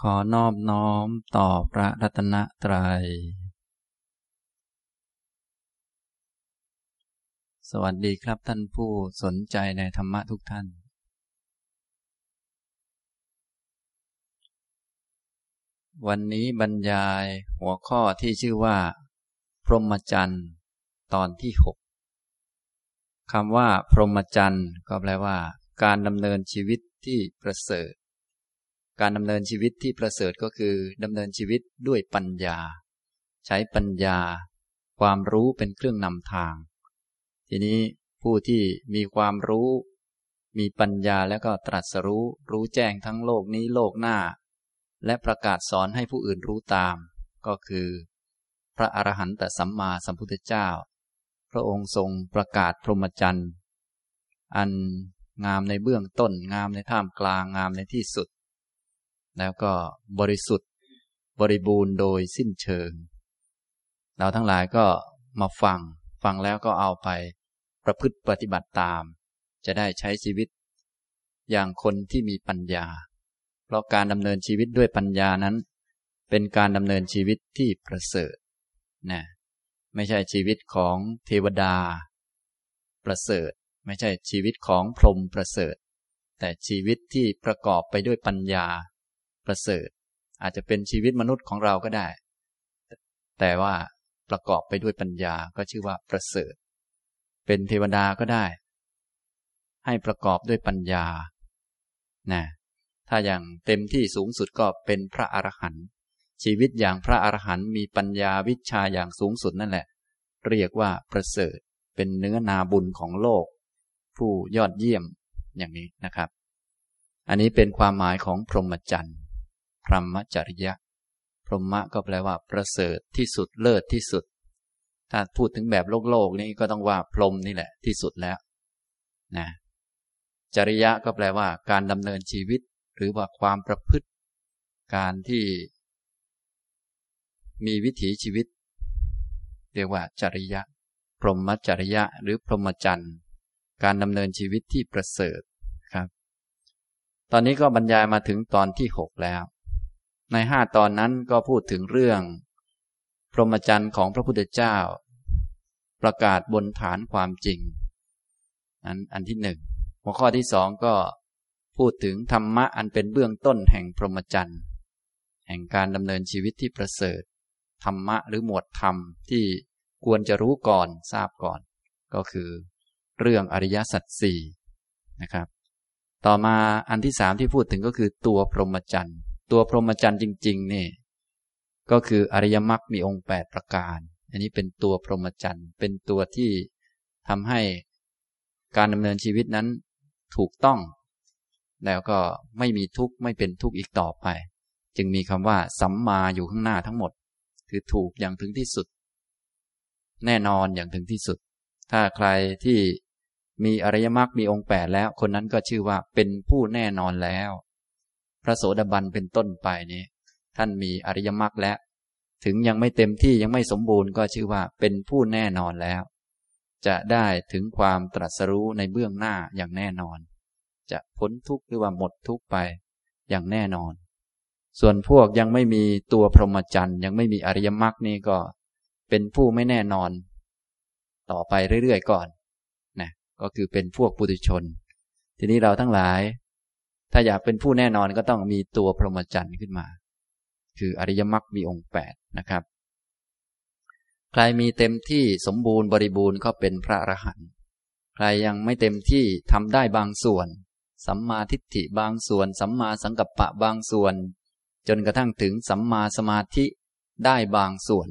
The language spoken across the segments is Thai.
ขอนอบน้อมต่อพระรัตนตรัย สวัสดีครับท่านผู้สนใจในธรรมะทุกท่าน วันนี้บรรยายหัวข้อที่ชื่อว่า พรหมจรรย์ตอนที่หกคำว่า พรหมจรรย์ก็แปลว่า การดำเนินชีวิตที่ประเสริฐ การดำเนินชีวิตที่ประเสริฐก็คือดำเนินชีวิตด้วยปัญญา ใช้ปัญญา ความรู้เป็นเครื่องนำทาง ทีนี้ผู้ที่มีความรู้ มีปัญญาแล้วก็ตรัสรู้รู้แจ้งทั้งโลกนี้โลกหน้า และประกาศสอนให้ผู้อื่นรู้ตาม ก็คือ พระอรหันตสัมมาสัมพุทธเจ้า พระองค์ทรงประกาศพรหมจรรย์อันงามในเบื้องต้นงามในท่ามกลางงามในที่สุด แล้วก็บริสุทธิ์ บริบูรณ์โดยสิ้นเชิง เราทั้งหลายก็มาฟัง ฟังแล้วก็เอาไปประพฤติปฏิบัติตาม จะได้ใช้ชีวิต อย่างคนที่มีปัญญา เพราะการดำเนินชีวิตด้วยปัญญานั้น เป็นการดำเนินชีวิตที่ประเสริฐนะไม่ใช่ชีวิตของเทวดา ประเสริฐ ไม่ใช่ชีวิตของพรหมประเสริฐ แต่ชีวิตที่ประกอบไปด้วยปัญญา ประเสริฐ อาจจะเป็นชีวิตมนุษย์ของเราก็ได้ แต่ว่าประกอบไปด้วยปัญญาก็ชื่อว่าประเสริฐ เป็นเทวดาก็ได้ ให้ประกอบด้วยปัญญานะถ้าอย่างเต็มที่สูงสุดก็เป็นพระอรหันต์ชีวิตอย่างพระอรหันต์มีปัญญาวิชาอย่างสูงสุดนั่นแหละ เรียกว่าประเสริฐเป็นเนื้อนาบุญของโลก ผู้ยอดเยี่ยมอย่างนี้นะครับ อันนี้เป็นความหมายของพรหมจรรย์ พรหมจริยะ พรหมะก็แปลว่า ประเสริฐที่สุดเลิศที่สุด ถ้าพูดถึงแบบโลกโลกนี่ก็ต้องว่าพรหมนี่แหละที่สุดแล้วนะจริยะก็แปลว่า การดำเนินชีวิต หรือว่าความประพฤติ การที่ มีวิถีชีวิต เรียกว่า จริยะ พรหมจริยะ หรือพรหมจรรย์การดำเนินชีวิตที่ประเสริฐครับ ตอนนี้ก็บรรยายมาถึงตอนที่หกแล้ว ในห้าตอนนั้นก็พูดถึงเรื่อง พรหมจรรย์ของพระพุทธเจ้า ประกาศบนฐานความจริงนั้นอันที่หนึ่งหัวข้อที่สองก็พูดถึงธรรมะอันเป็นเบื้องต้นแห่งพรหมจรรย์แห่งการดำเนินชีวิตที่ประเสริฐ ธรรมะหรือหมวดธรรมที่ควรจะรู้ก่อนทราบก่อน ก็คือ เรื่องอริยสัจสี่นะครับ ต่อมาอันที่สามที่พูดถึงก็คือตัวพรหมจรรย์ ตัวพรหมจรรย์จริง ๆ นี่ ก็คืออริยมรรคมีองค์แปดประการ อันนี้เป็นตัวพรหมจรรย์เป็นตัวที่ทำให้การดำเนินชีวิตนั้นถูกต้อง แล้วก็ไม่มีทุกข์ไม่เป็นทุกข์อีกต่อไป จึงมีคำว่า สัมมาอยู่ข้างหน้าทั้งหมด คือถูกอย่างถึงที่สุด แน่นอนอย่างถึงที่สุด ถ้าใครที่มีอริยมรรคมีองค์แปดแล้ว คนนั้นก็ชื่อว่าเป็นผู้แน่นอนแล้ว พระโสดาบันเป็นต้นไปนี้ท่านมีอริยมรรคแล้ว ถึงยังไม่เต็มที่ยังไม่สมบูรณ์ก็ชื่อว่าเป็นผู้แน่นอนแล้ว จะได้ถึงความตรัสรู้ในเบื้องหน้าอย่างแน่นอน จะพ้นทุกข์หรือว่าหมดทุกข์ไปอย่างแน่นอน ส่วนพวกยังไม่มีตัวพรหมจรรย์ยังไม่มีอริยมรรคนี่ก็เป็นผู้ไม่แน่นอน ต่อไปเรื่อยๆก่อนนะก็คือเป็นพวกปุถุชน ทีนี้เราทั้งหลาย ถ้าอยากเป็นผู้แน่นอนก็ต้องมีตัวพรหมจรรย์ขึ้นมา คืออริยมรรคมีองค์แปดนะครับ ใครมีเต็มที่สมบูรณ์บริบูรณ์ก็เป็นพระอรหันต์ใครยังไม่เต็มที่ทำได้บางส่วน สัมมาทิฏฐิบางส่วน สัมมาสังกัปปะบางส่วน จนกระทั่งถึงสัมมาสมาธิได้บางส่วน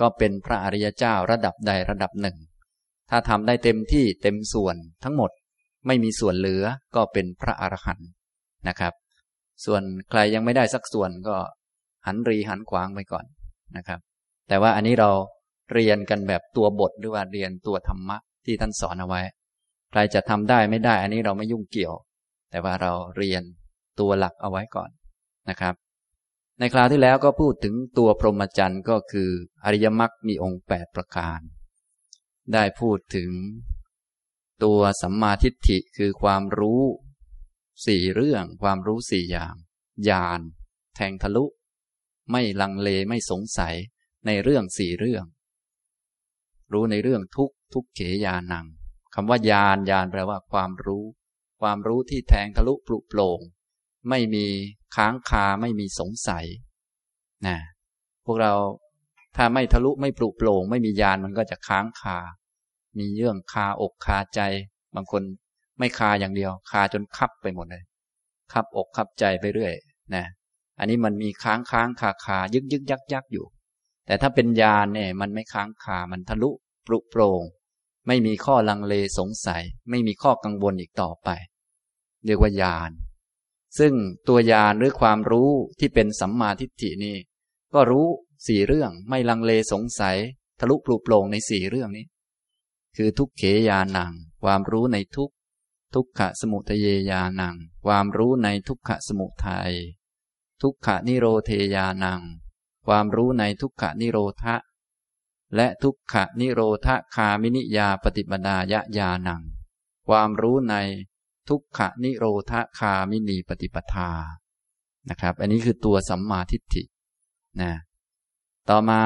ก็เป็นพระอริยเจ้าระดับใดระดับหนึ่ง ถ้าทำได้เต็มที่เต็มส่วนทั้งหมดไม่มีส่วนเหลือก็เป็นพระอรหันต์ นะครับ ส่วนใครยังไม่ได้สักส่วนก็หันรีหันขวางไปก่อนนะครับ แต่ว่าอันนี้เราเรียนกันแบบตัวบทหรือว่าเรียนตัวธรรมะที่ท่านสอนเอาไว้ ใครจะทำได้ไม่ได้ อันนี้เราไม่ยุ่งเกี่ยว แต่ว่าเราเรียนตัวหลักเอาไว้ก่อนนะครับ ในคราวที่แล้วก็พูดถึงตัวพรหมจรรย์ก็คือ อริยมรรคมีองค์แปดประการ ได้พูดถึงตัวสัมมาทิฏฐิคือความรู้ สี่เรื่องความรู้สี่อย่างญาณแทงทะลุ ไม่ลังเลไม่สงสัยในเรื่องสี่เรื่อง รู้ในเรื่องทุกทุกเขยานังคำว่ายานยานแปลว่าความรู้ ความรู้ที่แทงทะลุปลุกโปร่งไม่มีค้างคาไม่มีสงสัยนะพวกเราถ้าไม่ทะลุไม่ปลุกโปร่งไม่มียานมันก็จะค้างคา มีเรื่องคาอกคาใจ บางคน ไม่คาอย่างเดียว คาจนคับไปหมดเลย คับอกคับใจไปเรื่อยนะอันนี้มันมีค้างค้างคาคายึกยึกยักยักอยู่ แต่ถ้าเป็นยานเนี่ย มันไม่ค้างคามันทะลุปลุกโปร่งไม่มีข้อลังเลสงสัย ไม่มีข้อกังวลอีกต่อไป เรียกว่ายานซึ่งตัวยานหรือความรู้ที่เป็นสัมมาทิฏฐินี่ ก็รู้สี่เรื่องไม่ลังเลสงสัย ทะลุปลุกโปร่งในสี่เรื่องนี้ คือทุกเขยานัง ความรู้ในทุก ทุกขะสมุทเยยานัง ความรู้ในทุกขะสมุทัยทุกขะนิโรเทยานัง ความรู้ในทุกขะนิโรธะและทุกขะนิโรธคามินิยาปฏิปดายะยานัง ความรู้ในทุกขะนิโรธคามินีปฏิปทานะครับ อันนี้คือตัวสัมมาทิฏฐินะต่อมา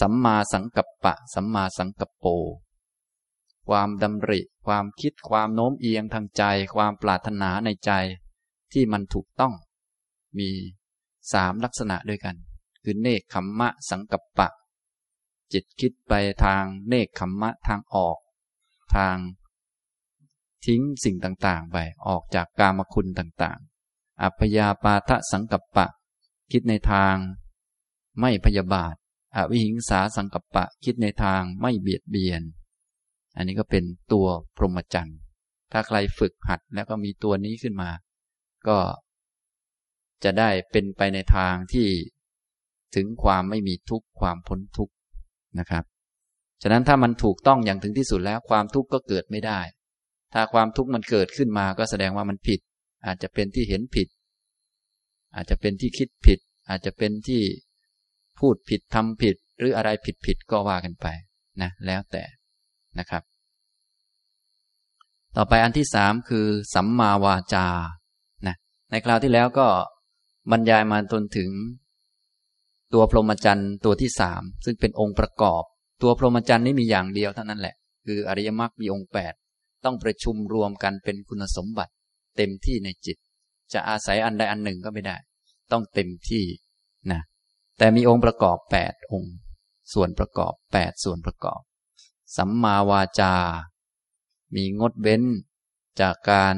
สัมมาสังกัปปะ สัมมาสังกัปโป ความดำริ ความคิดความโน้มเอียงทางใจ ความปรารถนาในใจ ที่มันถูกต้อง มีสามลักษณะด้วยกัน คือเนคขมมะสังกัปปะ จิตคิดไปทางเนคขมมะทางออก ทาง ทิ้งสิ่งต่างๆ ไปออกจากกามคุณต่างๆ อัพยาปาทะสังกัปปะ คิดในทาง ไม่พยาบาทอวิหิงสาสังกัปปะ คิดในทางไม่เบียดเบียน อันนี้ก็เป็นตัวพรหมจรรย์ ถ้าใครฝึกหัดแล้วก็มีตัวนี้ขึ้นมา ก็จะได้เป็นไปในทางที่ถึงความไม่มีทุกข์ความพ้นทุกข์นะครับ ฉะนั้นถ้ามันถูกต้องอย่างถึงที่สุดแล้วความทุกข์ก็เกิดไม่ได้ ถ้าความทุกข์มันเกิดขึ้นมาก็แสดงว่ามันผิด อาจจะเป็นที่เห็นผิด อาจจะเป็นที่คิดผิด อาจจะเป็นที่พูดผิดทำผิด หรืออะไรผิดผิดก็ว่ากันไปนะแล้วแต่ นะครับ ต่อไปอันที่สามคือ สัมมาวาจานะในคราวที่แล้วก็บรรยายมาจนถึง ตัวพรหมจรรย์ตัวที่สามซึ่งเป็นองค์ประกอบ ตัวพรหมจรรย์นี้มีอย่างเดียวเท่านั้นแหละ คืออริยมรรคมีองค์แปดต้องประชุมรวมกันเป็นคุณสมบัติ เต็มที่ในจิต จะอาศัยอันใดอันหนึ่งก็ไม่ได้ ต้องเต็มที่นะแต่มีองค์ประกอบแปดองค์ ส่วนประกอบแปดส่วนประกอบ สัมมาวาจา มีงดเว้น จากการ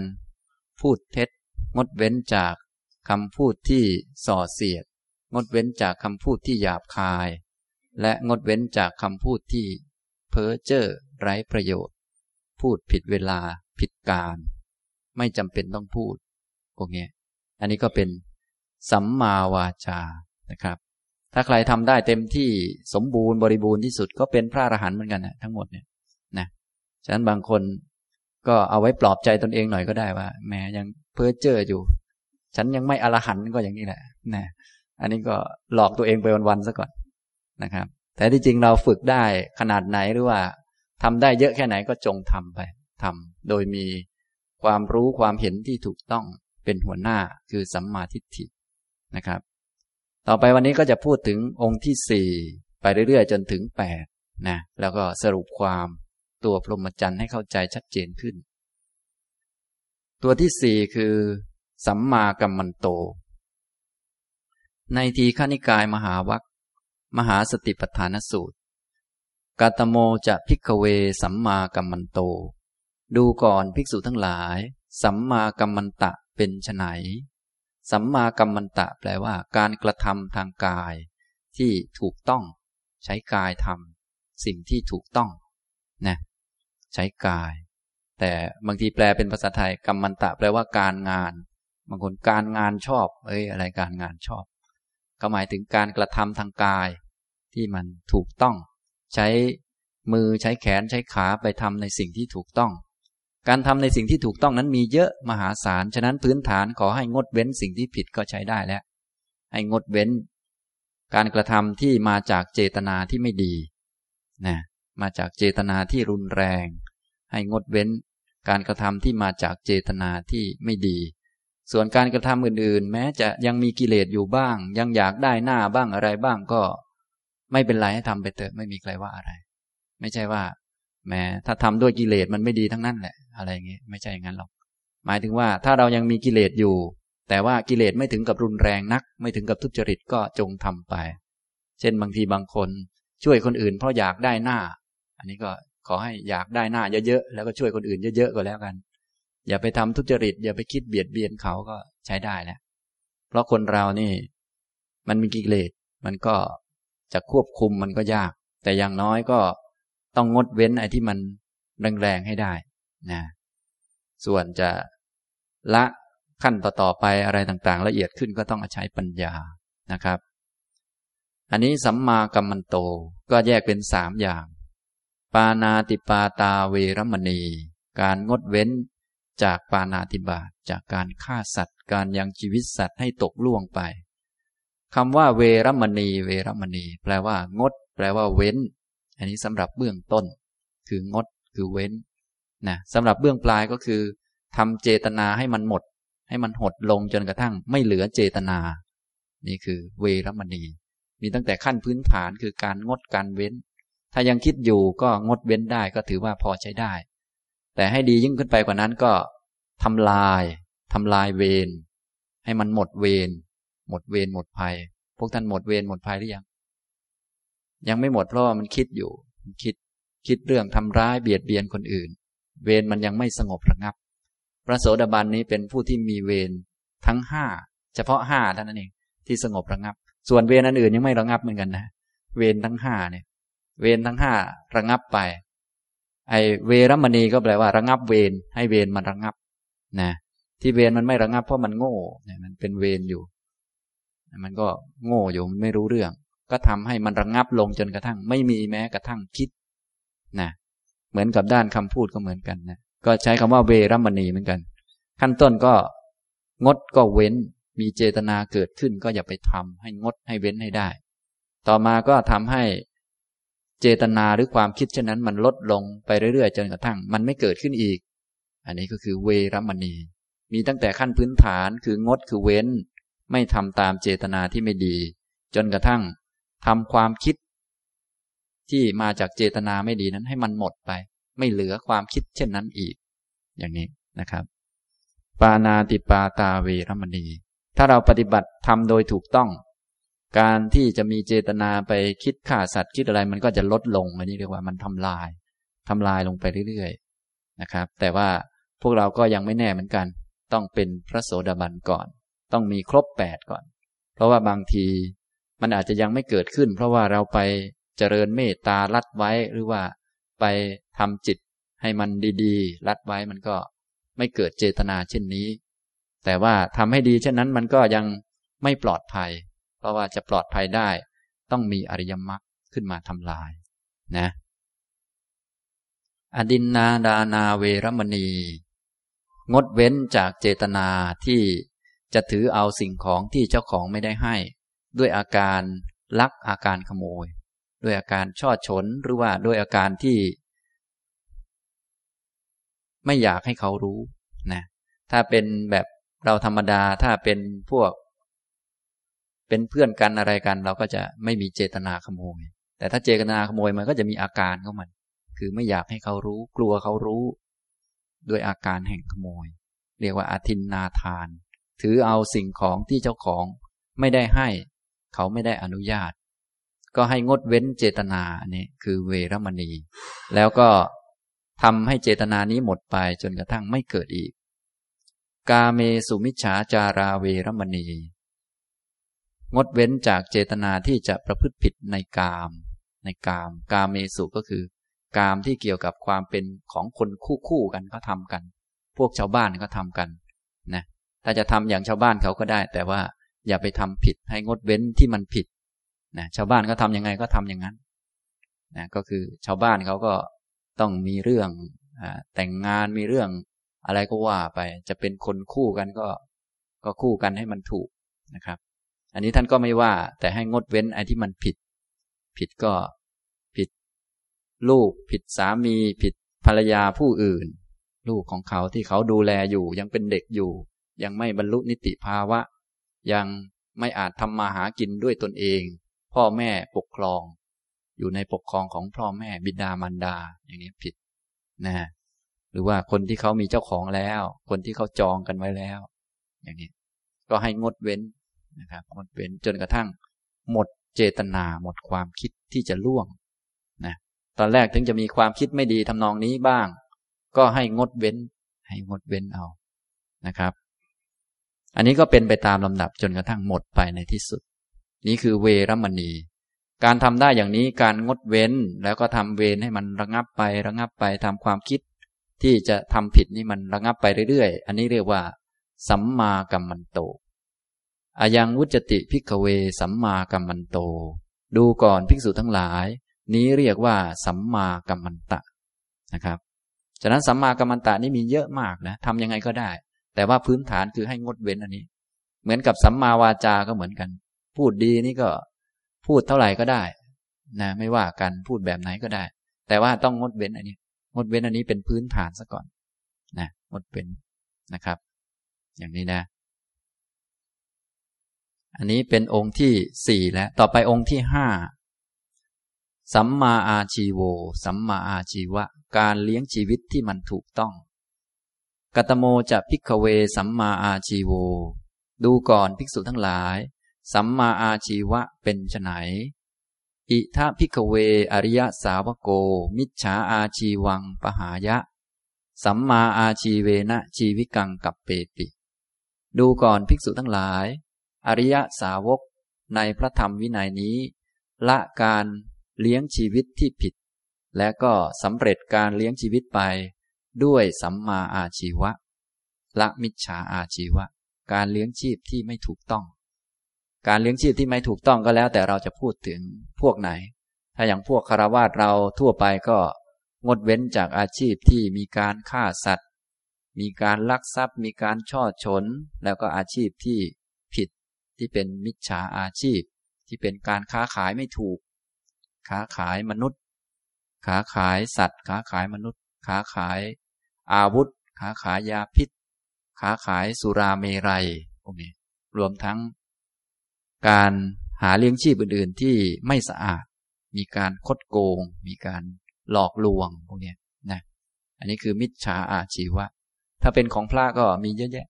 พูดเท็จ งดเว้นจากคำพูดที่ส่อเสียด งดเว้นจากคำพูดที่หยาบคาย และงดเว้นจากคำพูดที่ เพ้อเจ้อไร้ประโยชน์ พูดผิดเวลาผิดการ ไม่จำเป็นต้องพูดพวกนี้อันนี้ก็เป็นสัมมาวาจานะครับ ถ้าใครทำได้เต็มที่สมบูรณ์บริบูรณ์ที่สุดก็เป็นพระอรหันต์เหมือนกันนะทั้งหมดเนี่ยนะฉะนั้นบางคนก็เอาไว้ปลอบใจตนเองหน่อยก็ได้ว่าแม้ยังเพ้อเจ้ออยู่ ฉันยังไม่อรหันต์ก็อย่างนี้แหละนะอันนี้ก็หลอกตัวเองไปวันๆซะก่อนนะครับ แต่ที่จริงเราฝึกได้ขนาดไหนหรือว่าทำได้เยอะแค่ไหนก็จงทำไปทำโดยมีความรู้ความเห็นที่ถูกต้องเป็นหัวหน้าคือสัมมาทิฏฐินะครับ ต่อไปวันนี้ก็จะพูดถึงองค์ที่สี่ไปเรื่อยๆ จนถึงแปดนะแล้วก็สรุปความตัวพรหมจรรย์ให้เข้าใจชัดเจนขึ้น ตัวที่สี่คือ สัมมากัมมันโต ในทีฆนิกายมหาวัคมหาสติปัฏฐานสูตร กาตโมจะพิกเวสัมมากัมมันโต ดูก่อนภิกษุทั้งหลาย สัมมากัมมันตะเป็นไน สัมมากัมมันตะแปลว่า การกระทำทางกาย ที่ถูกต้อง ใช้กายทำสิ่งที่ถูกต้องนะใช้กาย แต่บางทีแปลเป็นภาษาไทยกัมมันตะแปลว่าการงาน บางคนการงานชอบ เอ้ยอะไรการงานชอบ ก็หมายถึงการกระทำทางกาย ที่มันถูกต้อง ใช้มือใช้แขนใช้ขาไปทำในสิ่งที่ถูกต้อง การทำในสิ่งที่ถูกต้องนั้นมีเยอะมหาศาล ฉะนั้นพื้นฐานขอให้งดเว้นสิ่งที่ผิดก็ใช้ได้แล้ว ให้งดเว้น การกระทำที่มาจากเจตนาที่ไม่ดีนะมาจากเจตนาที่รุนแรง ให้งดเว้น การกระทำที่มาจากเจตนาที่ไม่ดี ส่วนการกระทำอื่น ๆ แม้จะยังมีกิเลสอยู่บ้าง ยังอยากได้หน้าบ้างอะไรบ้างก็ ไม่เป็นไรให้ทำไปเถอะไม่มีใครว่าอะไร ไม่ใช่ว่าแม้ถ้าทำด้วยกิเลสมันไม่ดีทั้งนั้นแหละ อะไรอย่างงี้ยไม่ใช่อย่างนั้นหรอก หมายถึงว่าถ้าเรายังมีกิเลสอยู่ แต่ว่ากิเลสไม่ถึงกับรุนแรงนัก ไม่ถึงกับทุจริตก็จงทำไป เช่นบางทีบางคนช่วยคนอื่น เพราะอยากได้หน้า อันนี้ก็ขอให้อยากได้หน้าเยอะๆแล้วก็ช่วยคนอื่นเยอะๆก็แล้วกัน อย่าไปทำทุจริต อย่าไปคิดเบียดเบียนเขาก็ใช้ได้แล้วเพราะคนเรานี่ มันมีกิเลสมันก็จะควบคุมมันก็ยาก แต่อย่างน้อยก็ต้องงดเว้นไอ้ที่มันแรงๆให้ได้ นะส่วนจะละขั้นต่อๆไปอะไรต่างๆ ละเอียดขึ้นก็ต้องใช้ปัญญานะครับ อันนี้สัมมากัมมันโตก็แยกเป็นสามอย่าง ปานาติปาตาเวรมณี การงดเว้นจากปานาติบาตจากการฆ่าสัตว์ การยังชีวิตสัตว์ให้ตกล่วงไปคำว่าเวรมณี เวรมณี แปลว่า งด แปลว่าเว้น อันนี้สำหรับเบื้องต้น คืองดคือเว้น นะสำหรับเบื้องปลายก็คือทำเจตนาให้มันหมด ให้มันหดลงจนกระทั่งไม่เหลือเจตนา นี่คือเวรมณี มีตั้งแต่ขั้นพื้นฐานคือการงดการเว้น ถ้ายังคิดอยู่ก็งดเว้นได้ก็ถือว่าพอใช้ได้ แต่ให้ดียิ่งขึ้นไปกว่านั้นก็ทำลายทำลายเวรให้มันหมดเวรหมดเวรหมดภัย พวกท่านหมดเวรหมดภัยหรือยัง ยังไม่หมดเพราะว่ามันคิดอยู่คิดคิดเรื่องทำร้ายเบียดเบียนคนอื่น เวรมันยังไม่สงบระงับ พระโสดาบันนี้เป็นผู้ที่มีเวรทั้งห้าเฉพาะห้าเท่านั้นเองที่สงบระงับ ส่วนเวรอันอื่นยังไม่ระงับเหมือนกันนะ เวรทั้งห้าเนี่ย เวรทั้งห้าระงับไป ไอเวรมณีก็แปลว่า ระงับเวรให้เวรมันระงับนะที่เวรมันไม่ระงับเพราะมันโง่เนี่ยมันเป็นเวรอยู่ มันก็โง่อยู่มันไม่รู้เรื่อง ก็ทำให้มันระงับลงจนกระทั่ง ไม่มีแม้กระทั่งคิดนะ เหมือนกับด้านคำพูดก็เหมือนกันนะก็ใช้คำว่าเวรมณีเหมือนกัน ขั้นต้นก็งดก็เว้น มีเจตนาเกิดขึ้นก็อย่าไปทำให้งดให้เว้นให้ได้ ต่อมาก็ทำให้เจตนาหรือความคิดเช่นนั้นมันลดลงไปเรื่อยๆจนกระทั่ง มันไม่เกิดขึ้นอีก อันนี้ก็คือเวรมณี มีตั้งแต่ขั้นพื้นฐานคืองดคือเว้น ไม่ทำตามเจตนาที่ไม่ดี จนกระทั่งทำความคิด ที่มาจากเจตนาไม่ดีนั้นให้มันหมดไป ไม่เหลือความคิดเช่นนั้นอีก อย่างนี้นะครับ ปานาติปาตาเวรมณี ถ้าเราปฏิบัติทำโดยถูกต้อง การที่จะมีเจตนาไปคิดฆ่าสัตว์คิดอะไร มันก็จะลดลงอันนี้เรียกว่ามันทำลายทำลายลงไปเรื่อยๆนะครับ แต่ว่าพวกเราก็ยังไม่แน่เหมือนกัน ต้องเป็นพระโสดาบันก่อน ต้องมีครบแปดก่อน เพราะว่าบางทีมันอาจจะยังไม่เกิดขึ้น เพราะว่าเราไป เจริญเมตตาลัดไว้หรือว่าไปทำจิตให้มันดีๆลัดไว้มันก็ไม่เกิดเจตนาเช่นนี้ แต่ว่าทำให้ดีเช่นนั้นมันก็ยังไม่ปลอดภัย เพราะว่าจะปลอดภัยได้ ต้องมีอริยมรรคขึ้นมาทำลายนะ อดินนาดานาเวรมณี งดเว้นจากเจตนาที่จะถือเอาสิ่งของที่เจ้าของไม่ได้ให้ ด้วยอาการลักอาการขโมย ด้วยอาการช่อฉนหรือว่าด้วยอาการที่ ไม่อยากให้เขารู้นะถ้าเป็นแบบเราธรรมดาถ้าเป็นพวก เป็นเพื่อนกันอะไรกัน เราก็จะไม่มีเจตนาขโมย แต่ถ้าเจตนาขโมยมันก็จะมีอาการของมัน คือไม่อยากให้เขารู้ กลัวเขารู้ด้วยอาการแห่งขโมย เรียกว่าอาทินนาทาน ถือเอาสิ่งของที่เจ้าของไม่ได้ให้ เขาไม่ได้อนุญาต ก็ให้งดเว้นเจตนาอันนี้คือเวรมณี แล้วก็ทำให้เจตนานี้หมดไปจนกระทั่งไม่เกิดอีก กาเมสุมิชฉาจาราเวรมณี งดเว้นจากเจตนาที่จะประพฤติผิดในกาม ในกาม กาเมสุก็คือ กามที่เกี่ยวกับความเป็นของคนคู่คู่กันเขาทากัน พวกชาวบ้านเขาทากันนะถ้าจะทำอย่างชาวบ้านเขาก็ได้ แต่ว่าอย่าไปทำผิดให้งดเว้นที่มันผิด นะชาวบ้านก็ทำยังไงก็ทำอย่างนั้นนะก็คือชาวบ้านเขาก็ต้องมีเรื่องอแต่งงานมีเรื่องอะไรก็ว่าไป จะเป็นคนคู่กันก็ ก็คู่กันให้มันถูกนะครับ อันนี้ท่านก็ไม่ว่า แต่ให้งดเว้นไอ้ที่มันผิด ผิดก็ผิด ลูก ผิดสามี ผิดภรรยาผู้อื่น ลูกของเขาที่เขาดูแลอยู่ ยังเป็นเด็กอยู่ ยังไม่บรรลุนิติภาวะ ยังไม่อาจทำมาหากินด้วยตนเอง พ่อแม่ปกครอง อยู่ในปกครองของพ่อแม่บิดามารดา อย่างนี้ผิดนะหรือว่าคนที่เขามีเจ้าของแล้ว คนที่เขาจองกันไว้แล้ว อย่างนี้ ก็ให้งดเว้นนะครับงดเว้นจนกระทั่ง หมดเจตนาหมดความคิดที่จะล่วงนะตอนแรกถึงจะมีความคิดไม่ดีทำนองนี้บ้าง ก็ให้งดเว้น ให้งดเว้นเอานะครับ อันนี้ก็เป็นไปตามลำดับจนกระทั่งหมดไปในที่สุด นี่คือเวรมณี การทำได้อย่างนี้การงดเว้นแล้วก็ทำเวรให้มันระงับไประงับไปทำความคิด ที่จะทำผิดนี่มันระงับไปเรื่อยๆ อันนี้เรียกว่า สัมมากัมมันโตอายังวุจติพิกเวสัมมากัมมันโต ดูก่อนภิกษุทั้งหลาย นี้เรียกว่า สัมมากัมมันตะนะครับฉะนั้นสัมมากัมมันตะนี่มีเยอะมากนะทำยังไงก็ได้ แต่ว่าพื้นฐานคือให้งดเว้นอันนี้ เหมือนกับสัมมาวาจา ก็เหมือนกัน พูดดีนี่ก็พูดเท่าไหร่ก็ได้นะไม่ว่ากันพูดแบบไหนก็ได้ แต่ว่าต้องงดเว้นอันนี้ งดเว้นอันนี้เป็นพื้นฐานซะก่อนนะงดเว้นนะครับ อย่างนี้นะ อันนี้เป็นองค์ที่สี่แล้ว ต่อไปองค์ที่ห้าสัมมาอาชีโว สัมมาอาชีวะ การเลี้ยงชีวิตที่มันถูกต้อง กัตโมจะพิกเว สัมมาอาชีโว ดูก่อนภิกษุทั้งหลาย สัมมาอาชีวะเป็นไนอิทาพิกเว อริยสาวโก มิจฉาอาชีวังปหายะ สัมมาอาชีเวนะชีวิกังกับเปติ ดูก่อนภิกษุทั้งหลาย อริยสาวกในพระธรรมวินัยนี้ ละการเลี้ยงชีวิตที่ผิด และก็สำเร็จการเลี้ยงชีวิตไปด้วยสัมมาอาชีวะ ละมิจฉาอาชีวะ การเลี้ยงชีพที่ไม่ถูกต้อง การเลี้ยงชีพที่ไม่ถูกต้องก็แล้ว แต่เราจะพูดถึงพวกไหน ถ้าอย่างพวกคารวาสเราทั่วไปก็งดเว้นจากอาชีพที่มีการฆ่าสัตว์ มีการลักทรัพย์ มีการช่อฉน แล้วก็อาชีพที่ผิดที่เป็นมิจฉาอาชีพ ที่เป็นการค้าขายไม่ถูก ค้าขายมนุษย์ ค้าขายสัตว์ ค้าขายมนุษย์ ค้าขายอาวุธ ค้าขายยาพิษ ค้าขายสุราเมรัยพวกนี้รวมทั้ง การหาเลี้ยงชีพอื่น ๆ ที่ไม่สะอาด มีการคดโกง มีการหลอกลวงพวกนี้นะอันนี้คือมิจฉาอาชีวะ ถ้าเป็นของพระก็มีเยอะแยะ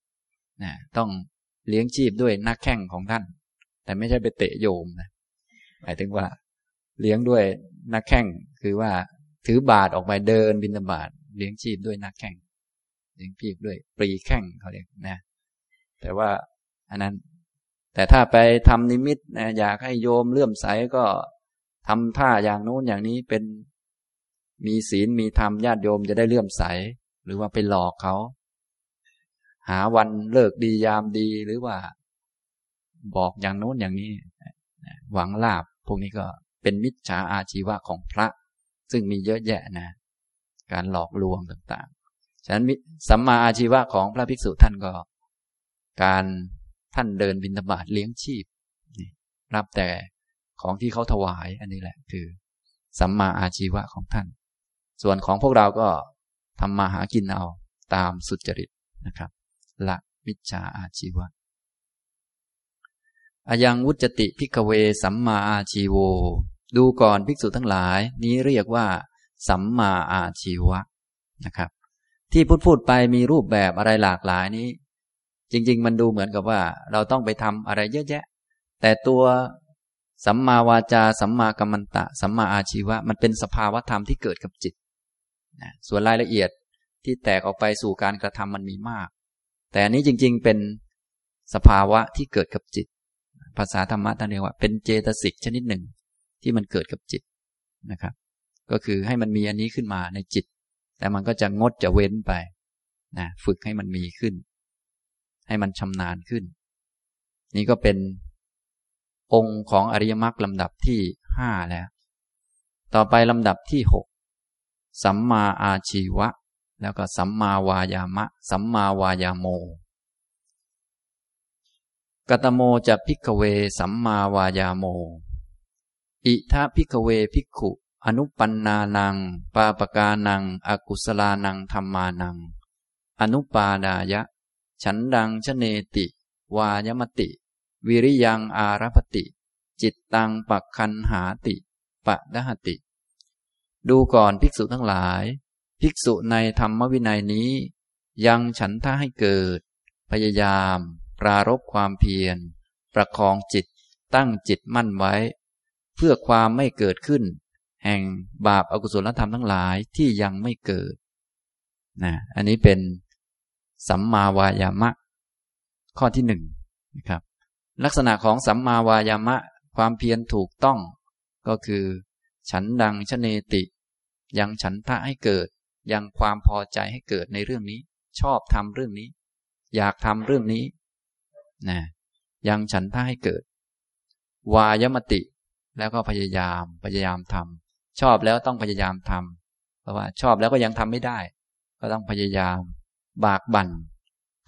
นะต้องเลี้ยงชีพด้วยนักแข่งของท่าน แต่ไม่ใช่ไปเตะโยมนะหมายถึงว่า เลี้ยงด้วยนักแข่งคือว่าถือบาทออกไปเดินบินบาทเลี้ยงชีพด้วยนักแข่งเลี้ยงชีพด้วยปรีแข่งเขาเรียกนะ แต่ว่าอันนั้น แต่ถ้าไปทำนิมิตนะอยากให้โยมเลื่อมใสก็ทำท่าอย่างโน้นอย่างนี้เป็นมีศีลมีธรรมญาติโยมจะได้เลื่อมใส หรือว่าไปหลอกเขา หาวันเลิกดียามดีหรือว่า บอกอย่างโน้นอย่างนี้ หวังลาบพวกนี้ก็เป็นมิจฉาอาชีวะของพระ ซึ่งมีเยอะแยะนะ การหลอกลวงต่างๆ ฉะนั้นสัมมาอาชีวะของพระภิกษุท่านก็ การ ท่านเดินบินบาตเลี้ยงชีพรับแต่ของที่เขาถวาย อันนี้แหละ คือ สัมมาอาชีวะของท่าน ส่วนของพวกเราก็ทำมาหากินเอาตามสุจริตนะครับละมิจฉาอาชีวะอายังวุจติพิกเว สัมมาอาชีโว ดูก่อนภิกษุทั้งหลาย นี้เรียกว่า สัมมาอาชีวะนะครับ ที่พูดพูดไปมีรูปแบบอะไรหลากหลายนี้ จริง ๆ มันดูเหมือนกับว่า เราต้องไปทำอะไรเยอะแยะ แต่ตัวสัมมาวาจา สัมมากัมมันตะ สัมมาอาชีวะ มันเป็นสภาวะธรรมที่เกิดกับจิตส่วนรายละเอียดที่แตกออกไปสู่การกระทำมันมีมาก แต่อันนี้จริง ๆ เป็นสภาวะที่เกิดกับจิต ภาษาธรรมะท่านเรียกว่า เป็นเจตสิกชนิดหนึ่งที่มันเกิดกับจิตนะครับ ก็คือให้มันมีอันนี้ขึ้นมาในจิต แต่มันก็จะงดจะเว้นไปนะฝึกให้มันมีขึ้น ให้มันชำนาญขึ้น นี่ก็เป็นองค์ของอริยมรรคลำดับที่ห้าแล้ว ต่อไปลำดับที่หกสัมมาอาชีวะ แล้วก็สัมมาวายามะ สัมมาวายาโม กตโมจะพิกเว สัมมาวายาโม อิทาพิกเวพิกขุ อนุปันนานัง ปาปกานัง อกุสลานังธรรมานัง อนุปาดายะ ฉันดังชเนติ วายมติ วิริยังอารพติ จิตตังปักคันหาติปะดหติ ดูก่อนภิกษุทั้งหลาย ภิกษุในธรรมวินัยนี้ ยังฉันท่าให้เกิด พยายาม ปรารบความเพียร ประคองจิตตั้งจิตมั่นไว้ เพื่อความไม่เกิดขึ้น แห่งบาปอากุศลธรรมทั้งหลายที่ยังไม่เกิดนะอันนี้เป็น สัมมาวายามะ ข้อที่หนึ่งนะครับ ลักษณะของสัมมาวายามะ ความเพียรถูกต้อง ก็คือ ฉันดังชเนติ ยังฉันทะให้เกิด ยังความพอใจให้เกิดในเรื่องนี้ ชอบทำเรื่องนี้ อยากทำเรื่องนี้นะยังฉันทะให้เกิด วายมติ แล้วก็พยายามพยายามทำชอบแล้วต้องพยายามทำเพราะว่าชอบแล้วก็ยังทำไม่ได้ ก็ต้องพยายาม บากบั่น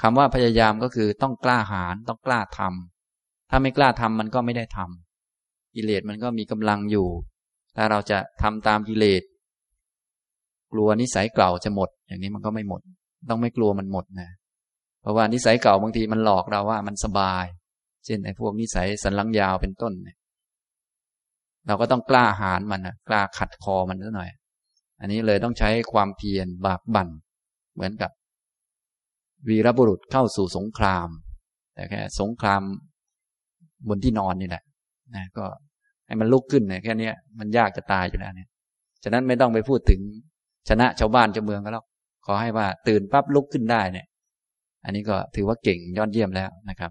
คำว่าพยายามก็คือต้องกล้าหาญต้องกล้าทำถ้าไม่กล้าทำมันก็ไม่ได้ทำกิเลสมันก็มีกำลังอยู่ ถ้าเราจะทำตามกิเลสกลัวนิสัยเก่าจะหมด อย่างนี้มันก็ไม่หมด ต้องไม่กลัวมันหมดนะ เพราะว่านิสัยเก่าบางทีมันหลอกเราว่ามันสบาย เช่นไอ้พวกนิสัยสันลังยาวเป็นต้นเนี่ยเราก็ต้องกล้าหาญมันนะกล้าขัดคอมันซะหน่อย อันนี้เลยต้องใช้ความเพียรบากบั่น เหมือนกับ วีรบุรุษเข้าสู่สงคราม แต่แค่สงครามบนที่นอนนี่แหละนะก็ให้มันลุกขึ้นนี่ยแค่นี้มันยากจะตายอยู่แล้วเนี่ย ฉะนั้นไม่ต้องไปพูดถึงชนะชาวบ้านชาวเมืองก็แล้วขอให้ว่าตื่นปั๊บลุกขึ้นได้เนี่ย อันนี้ก็ถือว่าเก่งยอดเยี่ยมแล้วนะครับ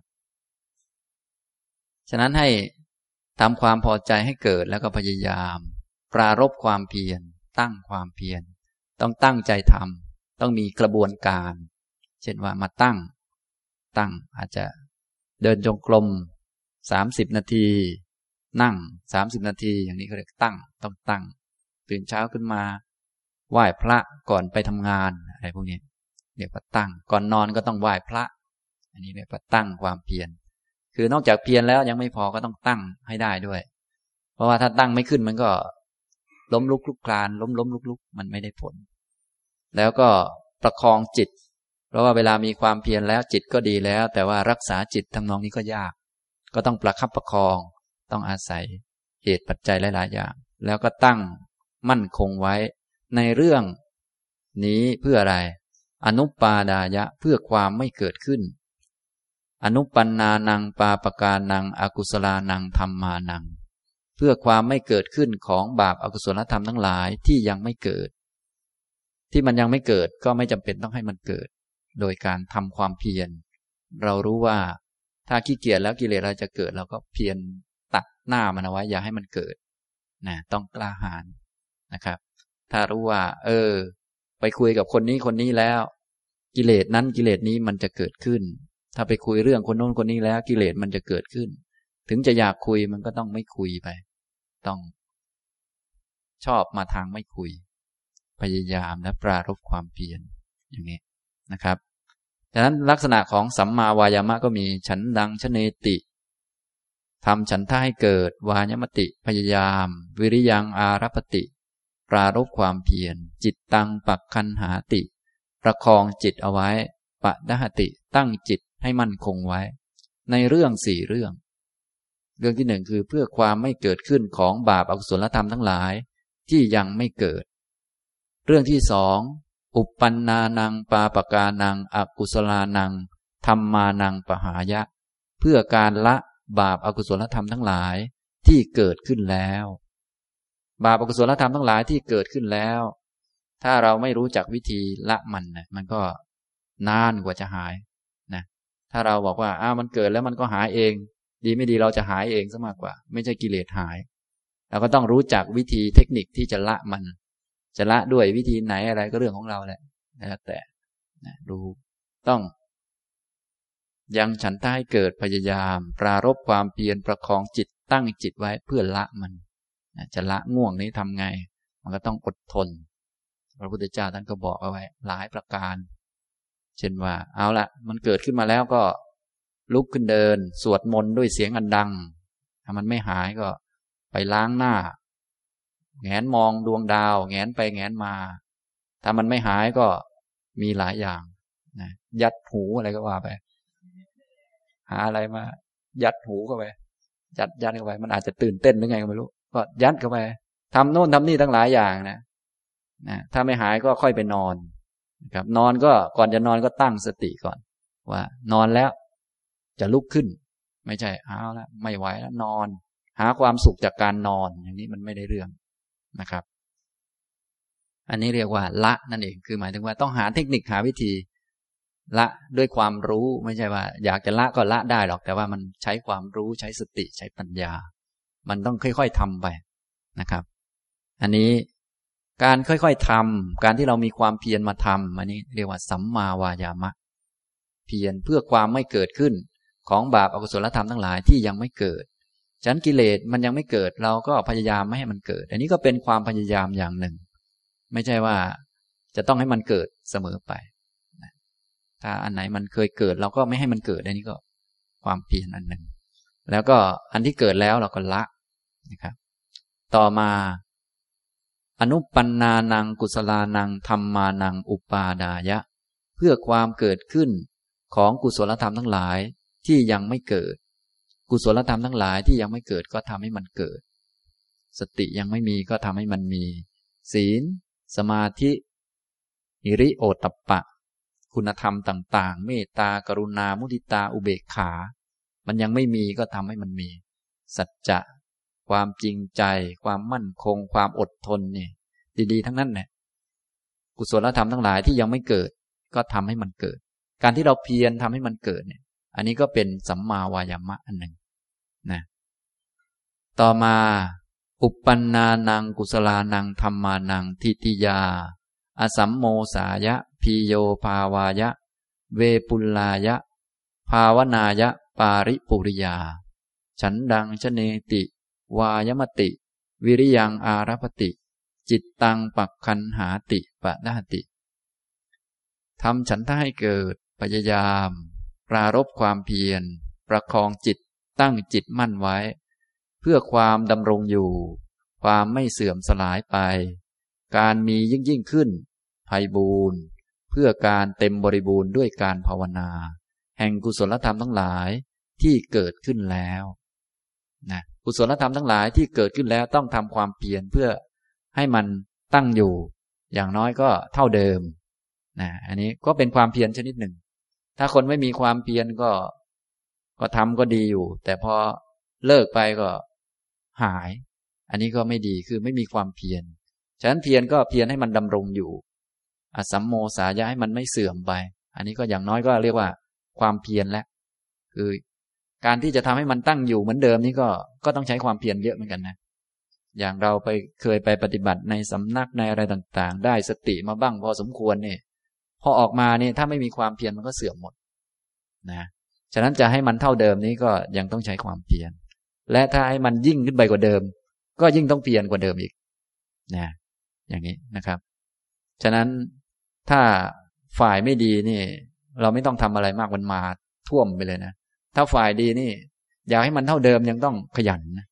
ฉะนั้นให้ทำความพอใจให้เกิดแล้วก็พยายาม ปรารบความเพียรตั้งความเพียรต้องตั้งใจทำต้องมีกระบวนการ เช่นว่ามาตั้ง ตั้งอาจจะเดินจงกรมสามสิบนาที นั่งสามสิบนาที อย่างนี้เขาเรียกตั้งต้องตั้ง ตื่นเช้าขึ้นมาไหว้พระก่อนไปทำงานอะไรพวกนี้เรียกว่าตั้ง ก่อนนอนก็ต้องไหว้พระ อันนี้เรียกว่าตั้งความเพียรคือนอกจากเพียรแล้วยังไม่พอก็ต้องตั้งให้ได้ด้วย เพราะว่าถ้าตั้งไม่ขึ้นมันก็ ล้มลุกลุกคลาน ล้มล้มลุกลุกมันไม่ได้ผล แล้วก็ประคองจิต เพราะว่าเวลามีความเพียรแล้วจิตก็ดีแล้ว แต่ว่ารักษาจิตทำนองนี้ก็ยาก ก็ต้องประคับประคอง ต้องอาศัยเหตุปัจจัยหลาย ๆ อย่าง แล้วก็ตั้งมั่นคงไว้ ในเรื่องนี้เพื่ออะไร อนุปาดายะเพื่อความไม่เกิดขึ้น อนุปันนานังปาปกานังอากุศลานังธรรมานัง เพื่อความไม่เกิดขึ้นของบาปอากุศลธรรมทั้งหลายที่ยังไม่เกิด ที่มันยังไม่เกิดก็ไม่จำเป็นต้องให้มันเกิด โดยการทำความเพียร เรารู้ว่าถ้าขี้เกียจแล้วกิเลสเราจะเกิด เราก็เพียรตัดหน้ามันเอาไว้อย่าให้มันเกิดนะต้องกล้าหาญนะครับ ถ้ารู้ว่า เออ ไปคุยกับคนนี้คนนี้แล้ว กิเลสนั้นกิเลสนี้มันจะเกิดขึ้น ถ้าไปคุยเรื่องคนโน้นคนนี้แล้ว กิเลสมันจะเกิดขึ้น ถึงจะอยากคุยมันก็ต้องไม่คุยไป ต้อง ชอบมาทางไม่คุย พยายามและปรารบความเพียรอย่างนี้ นะครับดังนั้นลักษณะของสัมมาวายามะก็มีฉันดังชเนติทำฉันท่าให้เกิด วายมติพยายาม วิริยังอารพติ ปรารบความเพียร จิตตังปักคันหาติ ประคองจิตเอาไว้ปะดหติตั้งจิตให้มั่นคงไว้ ในเรื่องสี่เรื่อง เรื่องที่หนึ่งคือเพื่อความไม่เกิดขึ้นของบาปอกุศลธรรมทั้งหลายที่ยังไม่เกิด เรื่องที่สอง อุปปันนานังปาปกานังอกุศลานังธรรมานังปหายะ เพื่อการละบาปอากุศลธรรมทั้งหลายที่เกิดขึ้นแล้ว บาปอากุศลธรรมทั้งหลายที่เกิดขึ้นแล้ว ถ้าเราไม่รู้จักวิธีละมันนะมันก็นานกว่าจะหายนะถ้าเราบอกว่าอ้ามันเกิดแล้วมันก็หายเอง ดีไม่ดีเราจะหายเองซะมากกว่า ไม่ใช่กิเลสหาย เราก็ต้องรู้จักวิธีเทคนิคที่จะละมัน จะละด้วยวิธีไหนอะไรก็เรื่องของเราแหละแล้วแต่นะดูต้องยังฉันท่าให้เกิดพยายาม ปรารบความเพียรประคองจิตตั้งจิตไว้เพื่อละมันนะจะละง่วงนี้ทำไง มันก็ต้องอดทน พระพุทธเจ้าท่านก็บอกเอาไว้ หลายประการ เช่นว่า เอาละมันเกิดขึ้นมาแล้วก็ลุกขึ้นเดิน สวดมนต์ด้วยเสียงอันดัง ถ้ามันไม่หายก็ไปล้างหน้า แงนมองดวงดาว แงนไปแงนมา ถ้ามันไม่หายก็มีหลายอย่างนะยัดหูอะไรก็ว่าไป หาอะไรมา ยัดหูเข้าไปยัดยัดเข้าไปมันอาจจะตื่นเต้นหรือไงก็ไม่รู้ ก็ยัดเข้าไปทำโน่นทำนี่ทั้งหลายอย่างนะนะถ้าไม่หายก็ค่อยไปนอนนะครับ นอนก็ก่อนจะนอนก็ตั้งสติก่อน ว่า นอนแล้ว จะลุกขึ้น ไม่ใช่เอาล้วไม่ไหวแล้วนอน หาความสุขจากการนอนอย่างนี้มันไม่ได้เรื่อง นะครับ อันนี้เรียกว่าละนั่นเอง คือหมายถึงว่าต้องหาเทคนิคหาวิธี ละด้วยความรู้ไม่ใช่ว่า อยากจะละก็ละได้หรอก แต่ว่ามันใช้ความรู้ใช้สติใช้ปัญญา มันต้องค่อยๆทำไปนะครับ อันนี้การค่อยๆทำการที่เรามีความเพียรมาทำอันนี้เรียกว่าสัมมาวายามะ เพียรเพื่อความไม่เกิดขึ้นของบาปอกุศลธรรมทั้งหลายที่ยังไม่เกิด ฉะนั้นกิเลสมันยังไม่เกิดเราก็พยายามไม่ให้มันเกิด อันนี้ก็เป็นความพยายามอย่างหนึ่ง ไม่ใช่ว่าจะต้องให้มันเกิดเสมอไป ถ้าอันไหนมันเคยเกิด เราก็ไม่ให้มันเกิดอันนี้ก็ความเพียรอันหนึ่ง แล้วก็อันที่เกิดแล้วเราก็ละนะครับ ต่อมา อนุปันนานังกุศลานังธรรมานังอุปาดายะ เพื่อความเกิดขึ้นของกุศลธรรมทั้งหลายที่ยังไม่เกิด กุศลธรรมทั้งหลายที่ยังไม่เกิดก็ทำให้มันเกิด สติยังไม่มีก็ทำให้มันมี ศีล สมาธิหิริโอตปะ คุณธรรมต่าง ๆ เมตตากรุณามุทิตาอุเบกขา มันยังไม่มีก็ทำให้มันมี สัจจะ ความจริงใจ ความมั่นคง ความอดทนเนี่ย ดีๆ ทั้งนั้นเนี่ยกุศลธรรมทั้งหลายที่ยังไม่เกิด ก็ทำให้มันเกิด การที่เราเพียรทำให้มันเกิดเนี่ย อันนี้ก็เป็นสัมมาวายามะอันหนึ่ง นะต่อมาอุปปันนานังกุศลานังธรรมานังทิติยา อสัมโมสายะพีโยภาวายะ เวปุลลายะ ภาวนายะ ปาริปุริยา ฉันดังชเนติ วายมติ วิริยังอารพติ จิตตังปักคันหาติปะนาติทำฉันท่าให้เกิดพยายาม ปรารบความเพียร ประคองจิต ตั้งจิตมั่นไว้ เพื่อความดำรงอยู่ ความไม่เสื่อมสลายไป การมียิ่งยิ่งขึ้นภัยบูรณ์เพื่อการเต็มบริบูรณ์ด้วยการภาวนา แห่งกุศลธรรมทั้งหลายที่เกิดขึ้นแล้วนะกุศลธรรมทั้งหลายที่เกิดขึ้นแล้วต้องทำความเพียรเพื่อให้มันตั้งอยู่ อย่างน้อยก็เท่าเดิมนะอันนี้ก็เป็นความเพียรชนิดหนึ่ง ถ้าคนไม่มีความเพียรก็ ก็ทำก็ดีอยู่ แต่พอเลิกไปก็หาย อันนี้ก็ไม่ดีคือไม่มีความเพียรฉะนั้นเพียรก็เพียรให้มันดำรงอยู่อสัมโมสายะให้มันไม่เสื่อมไป อันนี้ก็อย่างน้อยก็เรียกว่า ความเพียรแล้วคือการที่จะทำให้มันตั้งอยู่เหมือนเดิมนี่ก็ก็ต้องใช้ความเพียรเยอะเหมือนกันนะ อย่างเราไปเคยไปปฏิบัติในสำนักในอะไรต่างๆ ได้สติมาบ้างพอสมควรเนี่ยพอออกมาเนี่ยถ้าไม่มีความเพียรมันก็เสื่อมหมด นะ ฉะนั้นจะให้มันเท่าเดิมนี้ก็ยังต้องใช้ความเพียรและถ้าให้มันยิ่งขึ้นไปกว่าเดิม ก็ยิ่งต้องเพียรกว่าเดิมอีกนะอย่างนี้นะครับ ฉะนั้นถ้าฝ่ายไม่ดีนี่ เราไม่ต้องทำอะไรมากมันมาท่วมไปเลยนะถ้าฝ่ายดีนี่ อยากให้มันเท่าเดิมยังต้องขยันนะ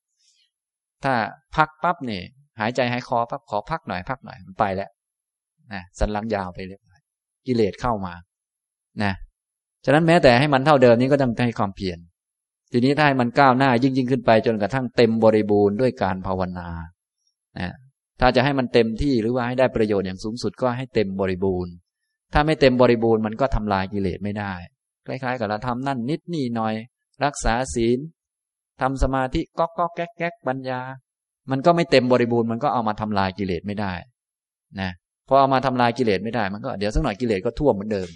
ถ้าพักปั๊บนี่ หายใจหายคอปั๊บขอพักหน่อยพักหน่อยมันไปแล้วนะสันหลังยาวไปเลยกิเลสเข้ามา นะ ฉะนั้นแม้แต่ให้มันเท่าเดิมนี้ก็ต้องให้ความเพียรทีนี้ถ้าให้มันก้าวหน้ายิ่งยิ่งขึ้นไปจนกระทั่งเต็มบริบูรณ์ด้วยการภาวนานะถ้าจะให้มันเต็มที่หรือว่าให้ได้ประโยชน์อย่างสูงสุดก็ให้เต็มบริบูรณ์ ถ้าไม่เต็มบริบูรณ์มันก็ทำลายกิเลสไม่ได้ คล้ายๆ กับเราทำนั่นนิดนี่หน่อย รักษาศีลทำสมาธิก๊อกก๊อกแก๊กแก๊กปัญญา มันก็ไม่เต็มบริบูรณ์มันก็เอามาทำลายกิเลสไม่ได้นะพอเอามาทำลายกิเลสไม่ได้มันก็เดี๋ยวสักหน่อยกิเลสก็ท่วมเหมือนเดิม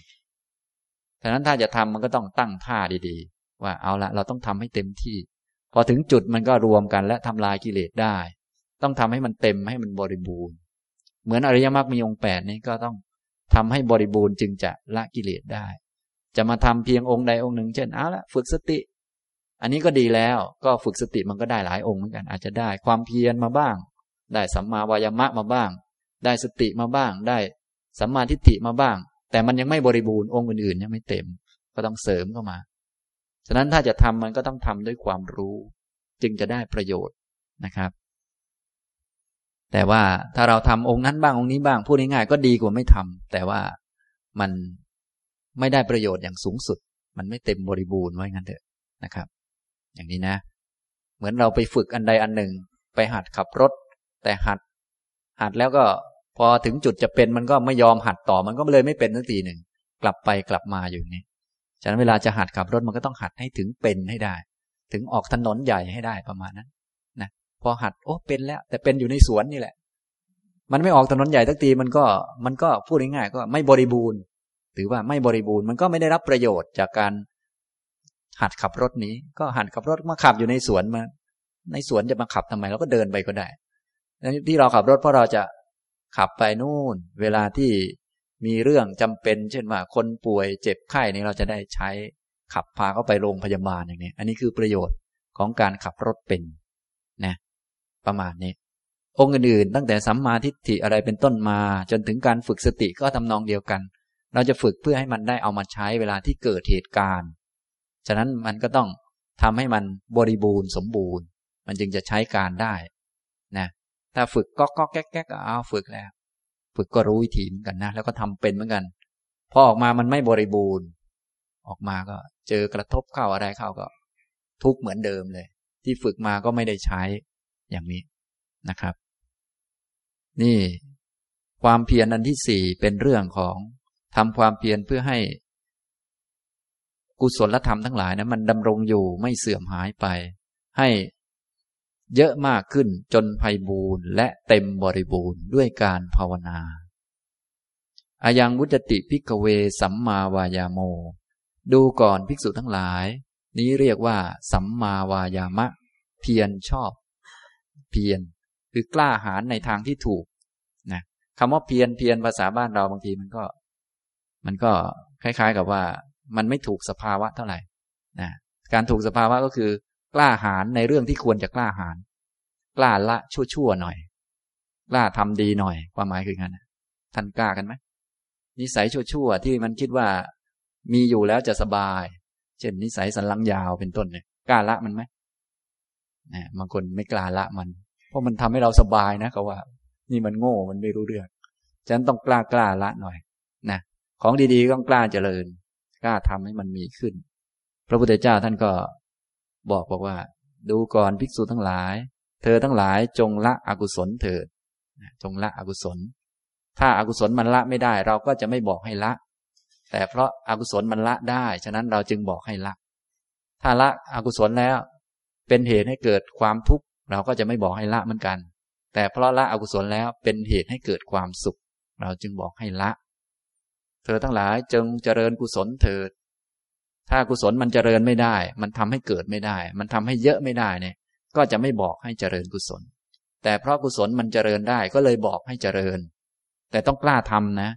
ฉะนั้นถ้าจะทำมันก็ต้องตั้งท่าดีๆ ว่าเอาละเราต้องทำให้เต็มที่ พอถึงจุดมันก็รวมกันและทำลายกิเลสได้ ต้องทำให้มันเต็มให้มันบริบูรณ์ เหมือนอริยมรรคมีองค์แปดนี้ก็ต้องทำให้บริบูรณ์จึงจะละกิเลสได้ จะมาทำเพียงองค์ใดองค์หนึ่ง เช่นเอาละฝึกสติ อันนี้ก็ดีแล้วก็ฝึกสติมันก็ได้หลายองค์เหมือนกัน อาจจะได้ความเพียรมาบ้าง ได้สัมมาวายามะมาบ้าง ได้สติมาบ้าง ได้สัมมาทิฏฐิมาบ้าง แต่มันยังไม่บริบูรณ์องค์อื่นๆยังไม่เต็ม ก็ต้องเสริมเข้ามา ฉะนั้นถ้าจะทำมันก็ต้องทำด้วยความรู้ จึงจะได้ประโยชน์นะครับ แต่ว่าถ้าเราทำองค์นั้นบ้างองค์นี้บ้างพูดง่ายๆก็ดีกว่าไม่ทำแต่ว่ามันไม่ได้ประโยชน์อย่างสูงสุด มันไม่เต็มบริบูรณ์ไว้งั้นเถอะนะครับ อย่างนี้นะ เหมือนเราไปฝึกอันใดอันหนึ่ง ไปหัดขับรถ แต่หัด หัดแล้วก็ พอถึงจุดจะเป็นมันก็ไม่ยอมหัดต่อมันก็เลยไม่เป็นสักทีหนึ่งกลับไปกลับมาอยู่นี่ฉะนั้นเวลาจะหัดขับรถมันก็ต้องหัดให้ถึงเป็นให้ได้ ถึงออกถนนใหญ่ให้ได้ประมาณนั้นนะพอหัดโอ้เป็นแล้ว แต่เป็นอยู่ในสวนนี่แหละ มันไม่ออกถนนใหญ่สักทีมันก็มันก็พูดง่ายๆก็ไม่บริบูรณ์ถือว่าไม่บริบูรณ์มันก็ไม่ได้รับประโยชน์จากการหัดขับรถนี้ ก็หัดขับรถมาขับอยู่ในสวนมา ในสวนจะมาขับทำไมเราก็เดินไปก็ได้ที่เราขับรถเพราะเราจะ ขับไปนู่น เวลาที่มีเรื่องจำเป็น เช่นว่าคนป่วยเจ็บไข้นี่เราจะได้ใช้ขับพาเขาไปโรงพยาบาลอย่างนี้ อันนี้คือประโยชน์ของการขับรถเป็นนะประมาณนี้ องค์อื่นๆตั้งแต่สัมมาทิฏฐิอะไรเป็นต้นมา จนถึงการฝึกสติก็ทำนองเดียวกัน เราจะฝึกเพื่อให้มันได้เอามาใช้เวลาที่เกิดเหตุการณ์ ฉะนั้นมันก็ต้องทำให้มันบริบูรณ์สมบูรณ์ มันจึงจะใช้การได้ ถ้าฝึกก็ก็แก๊กแก๊กเอาฝึกแล้ว ฝึกก็รู้วิธีเหมือนกันนะ แล้วก็ทำเป็นเหมือนกันพอออกมามันไม่บริบูรณ์ ออกมาก็เจอกระทบเข้าอะไรเข้าก็ ทุกเหมือนเดิมเลย ที่ฝึกมาก็ไม่ได้ใช้อย่างนี้นะครับ นี่ความเพียรอันที่สี่เป็นเรื่องของทำความเพียรเพื่อให้ กุศลธรรมทั้งหลายนะมันดำรงอยู่ไม่เสื่อมหายไป ให้ เยอะมากขึ้นจนไพบูรณ์และเต็มบริบูรณ์ด้วยการภาวนาอายังวุจติพิกเวสัมมาวายาโม ดูก่อนภิกษุทั้งหลาย นี้เรียกว่า สัมมาวายามะ เพียรชอบ เพียรคือกล้าหาญในทางที่ถูกนะคำว่าเพียรเพียรภาษาบ้านเราบางทีมันก็ มันก็คล้าย ๆ กับว่า มันไม่ถูกสภาวะเท่าไหร่นะการถูกสภาวะก็คือ กล้าหาญในเรื่องที่ควรจะกล้าหาญกล้าละชั่วๆหน่อย กล้าทำดีหน่อย ความหมายคืองั้นท่านกล้ากันไหมนิสัยชั่วๆที่มันคิดว่า มีอยู่แล้วจะสบาย เช่น นิสัยสันลังยาวเป็นต้นเนี่ยกล้าละมันไหมนะบางคนไม่กล้าละมัน เพราะมันทำให้เราสบายนะเขาว่า นี่มันโง่มันไม่รู้เรื่องฉะนั้นต้องกล้ากล้าละหน่อยนะของดีๆต้องกล้าเจริญ กล้าทำให้มันมีขึ้น พระพุทธเจ้าท่านก็ บอกบอกว่า ดูก่อนภิกษุทั้งหลาย เธอทั้งหลายจงละอกุศลเถิดจงละอกุศล ถ้าอากุศลมันละไม่ได้ เราก็จะไม่บอกให้ละ แต่เพราะอากุศลมันละได้ ฉะนั้นเราจึงบอกให้ละ ถ้าละอกุศลแล้ว เป็นเหตุให้เกิดความทุกข์เราก็จะไม่บอกให้ละเหมือนกัน แต่เพราะละอกุศลแล้วเป็นเหตุให้เกิดความสุข เราจึงบอกให้ละ เธอทั้งหลายจงเจริญกุศลเถิด ถ้ากุศลมันเจริญไม่ได้ มันทำให้เกิดไม่ได้ มันทำให้เยอะไม่ได้เนี่ย ก็จะไม่บอกให้เจริญกุศล แต่เพราะกุศลมันเจริญได้ก็เลยบอกให้เจริญ แต่ต้องกล้าทำนะ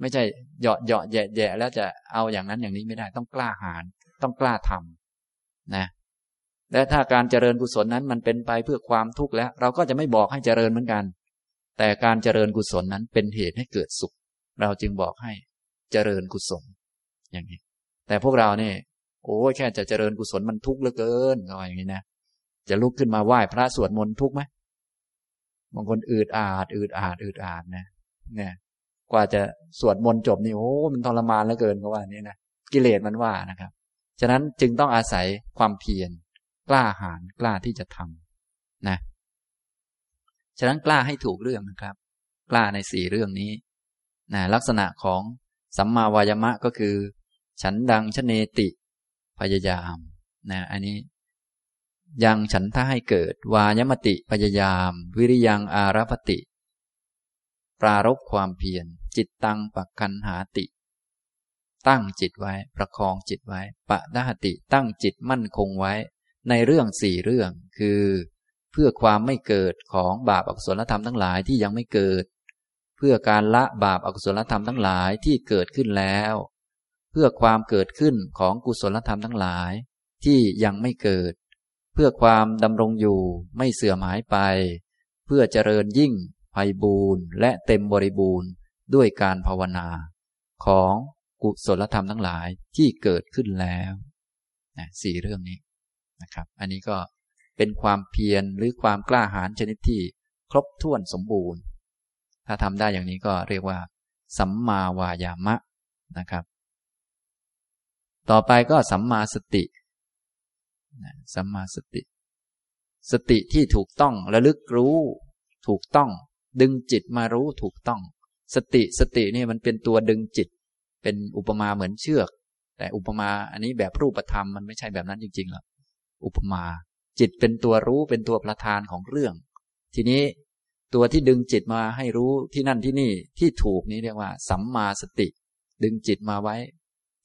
ไม่ใช่เหยาะเหยาะแย่แย่แล้วจะเอาอย่างนั้นอย่างนี้ไม่ได้ ต้องกล้าหาญต้องกล้าทำนะและถ้าการเจริญกุศลนั้นมันเป็นไปเพื่อความทุกข์แล้ว เราก็จะไม่บอกให้เจริญเหมือนกัน แต่การเจริญกุศลนั้นเป็นเหตุให้เกิดสุข เราจึงบอกให้เจริญกุศลอย่างนี้ แต่พวกเราเนี่ยโอ้แค่จะเจริญกุศลมันทุกข์เหลือเกินก็อย่างนี้นะจะลุกขึ้นมาไหว้พระสวดมนต์ทุกข์ไหมบางคนอืดอาดอืดอาดอืดอาดนะเนี่ยกว่าจะสวดมนต์จบนี่โอ้มันทรมานเหลือเกินก็ว่านี่นะกิเลสมันว่านะครับ ฉะนั้นจึงต้องอาศัยความเพียรกล้าหาญกล้าที่จะทำนะฉะนั้นกล้าให้ถูกเรื่องนะครับ กล้าในสี่เรื่องนี้นะลักษณะของสัมมาวายมะก็คือ ฉันดังชเนติ พยายามนะอันนี้ ยังฉันท่าให้เกิด วายมติพยายาม วิริยังอารพติ ปรารบความเพียรจิตตังปักคันหาติ ตั้งจิตไว้ ประคองจิตไว้ ปะดาติตั้งจิตมั่นคงไว้ ในเรื่องสี่เรื่อง คือ เพื่อความไม่เกิดของบาปอกุศลธรรมทั้งหลายที่ยังไม่เกิด เพื่อการละบาปอกุศลธรรมทั้งหลายที่เกิดขึ้นแล้ว เพื่อความเกิดขึ้นของกุศลธรรมทั้งหลาย ที่ยังไม่เกิด เพื่อความดำรงอยู่ไม่เสื่อมหายไป เพื่อเจริญยิ่งไพบูรณ์และเต็มบริบูรณ์ด้วยการภาวนา ของกุศลธรรมทั้งหลายที่เกิดขึ้นแล้วนะสี่เรื่องนี้นะครับ อันนี้ก็เป็นความเพียรหรือความกล้าหาญชนิดที่ครบถ้วนสมบูรณ์ ถ้าทำได้อย่างนี้ก็เรียกว่า สัมมาวายามะนะครับ ต่อไปก็สัมมาสติสัมมาสติ สติที่ถูกต้องระลึกรู้ ถูกต้อง ดึงจิตมารู้ถูกต้อง สติสตินี่มันเป็นตัวดึงจิต เป็นอุปมาเหมือนเชือก แต่อุปมาอันนี้แบบรูปธรรมมันไม่ใช่แบบนั้นจริงๆหรอกอุปมาจิตเป็นตัวรู้เป็นตัวประธานของเรื่อง ทีนี้ตัวที่ดึงจิตมาให้รู้ที่นั่นที่นี่ที่ถูกนี้เรียกว่า สัมมาสติ ดึงจิตมาไว้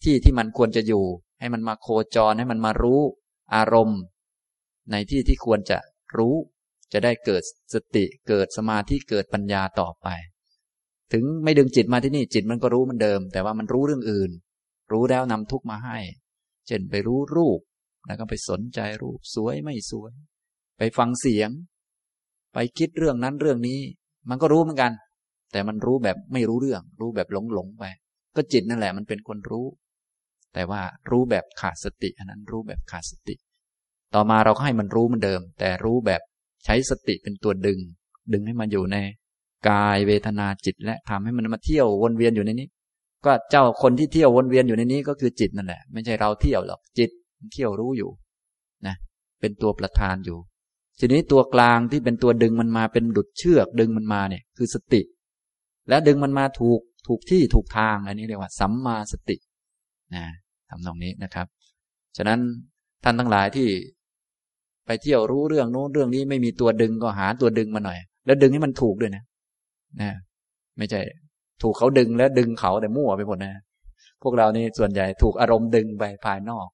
ที่ที่มันควรจะอยู่ ให้มันมาโคจรให้มันมารู้ อารมณ์ ในที่ที่ควรจะรู้ จะได้เกิดสติเกิดสมาธิเกิดปัญญาต่อไป ถึงไม่ดึงจิตมาที่นี่จิตมันก็รู้มันเดิม แต่ว่ามันรู้เรื่องอื่น รู้แล้วนำทุกมาให้ เช่นไปรู้รูปแล้วก็ไปสนใจรูปสวยไม่สวย ไปฟังเสียง ไปคิดเรื่องนั้นเรื่องนี้ มันก็รู้เหมือนกัน แต่มันรู้แบบไม่รู้เรื่อง รู้แบบหลงหลงไป ก็จิตนั่นแหละมันเป็นคนรู้ แต่ว่ารู้แบบขาดสติ อันนั้นรู้แบบขาดสติ ต่อมาเราก็ให้มันรู้มันเดิม แต่รู้แบบใช้สติเป็นตัวดึง ดึงให้มันอยู่ในกายเวทนาจิต และทำให้มันมาเที่ยววนเวียนอยู่ในนี้ ก็เจ้าคนที่เที่ยววนเวียนอยู่ในนี้ก็คือจิตนั่นแหละ ไม่ใช่เราเที่ยวหรอกจิตเที่ยวรู้อยู่นะเป็นตัวประธานอยู่ ทีนี้ตัวกลางที่เป็นตัวดึงมันมาเป็นดุดเชือก ดึงมันมาเนี่ยคือสติ และดึงมันมาถูกถูกที่ถูกทางอันนี้เรียกว่าสัมมาสตินะ ทำตรงนี้นะครับ ฉะนั้นท่านทั้งหลายที่ไปเที่ยวรู้เรื่องโน้นเรื่องนี้ไม่มีตัวดึงก็หาตัวดึงมาหน่อย แล้วดึงให้มันถูกด้วยนะนะไม่ใช่ ถูกเขาดึงแล้วดึงเขาแต่มั่วไปหมดนะพวกเรานี่ส่วนใหญ่ถูกอารมณ์ดึงไปภายนอก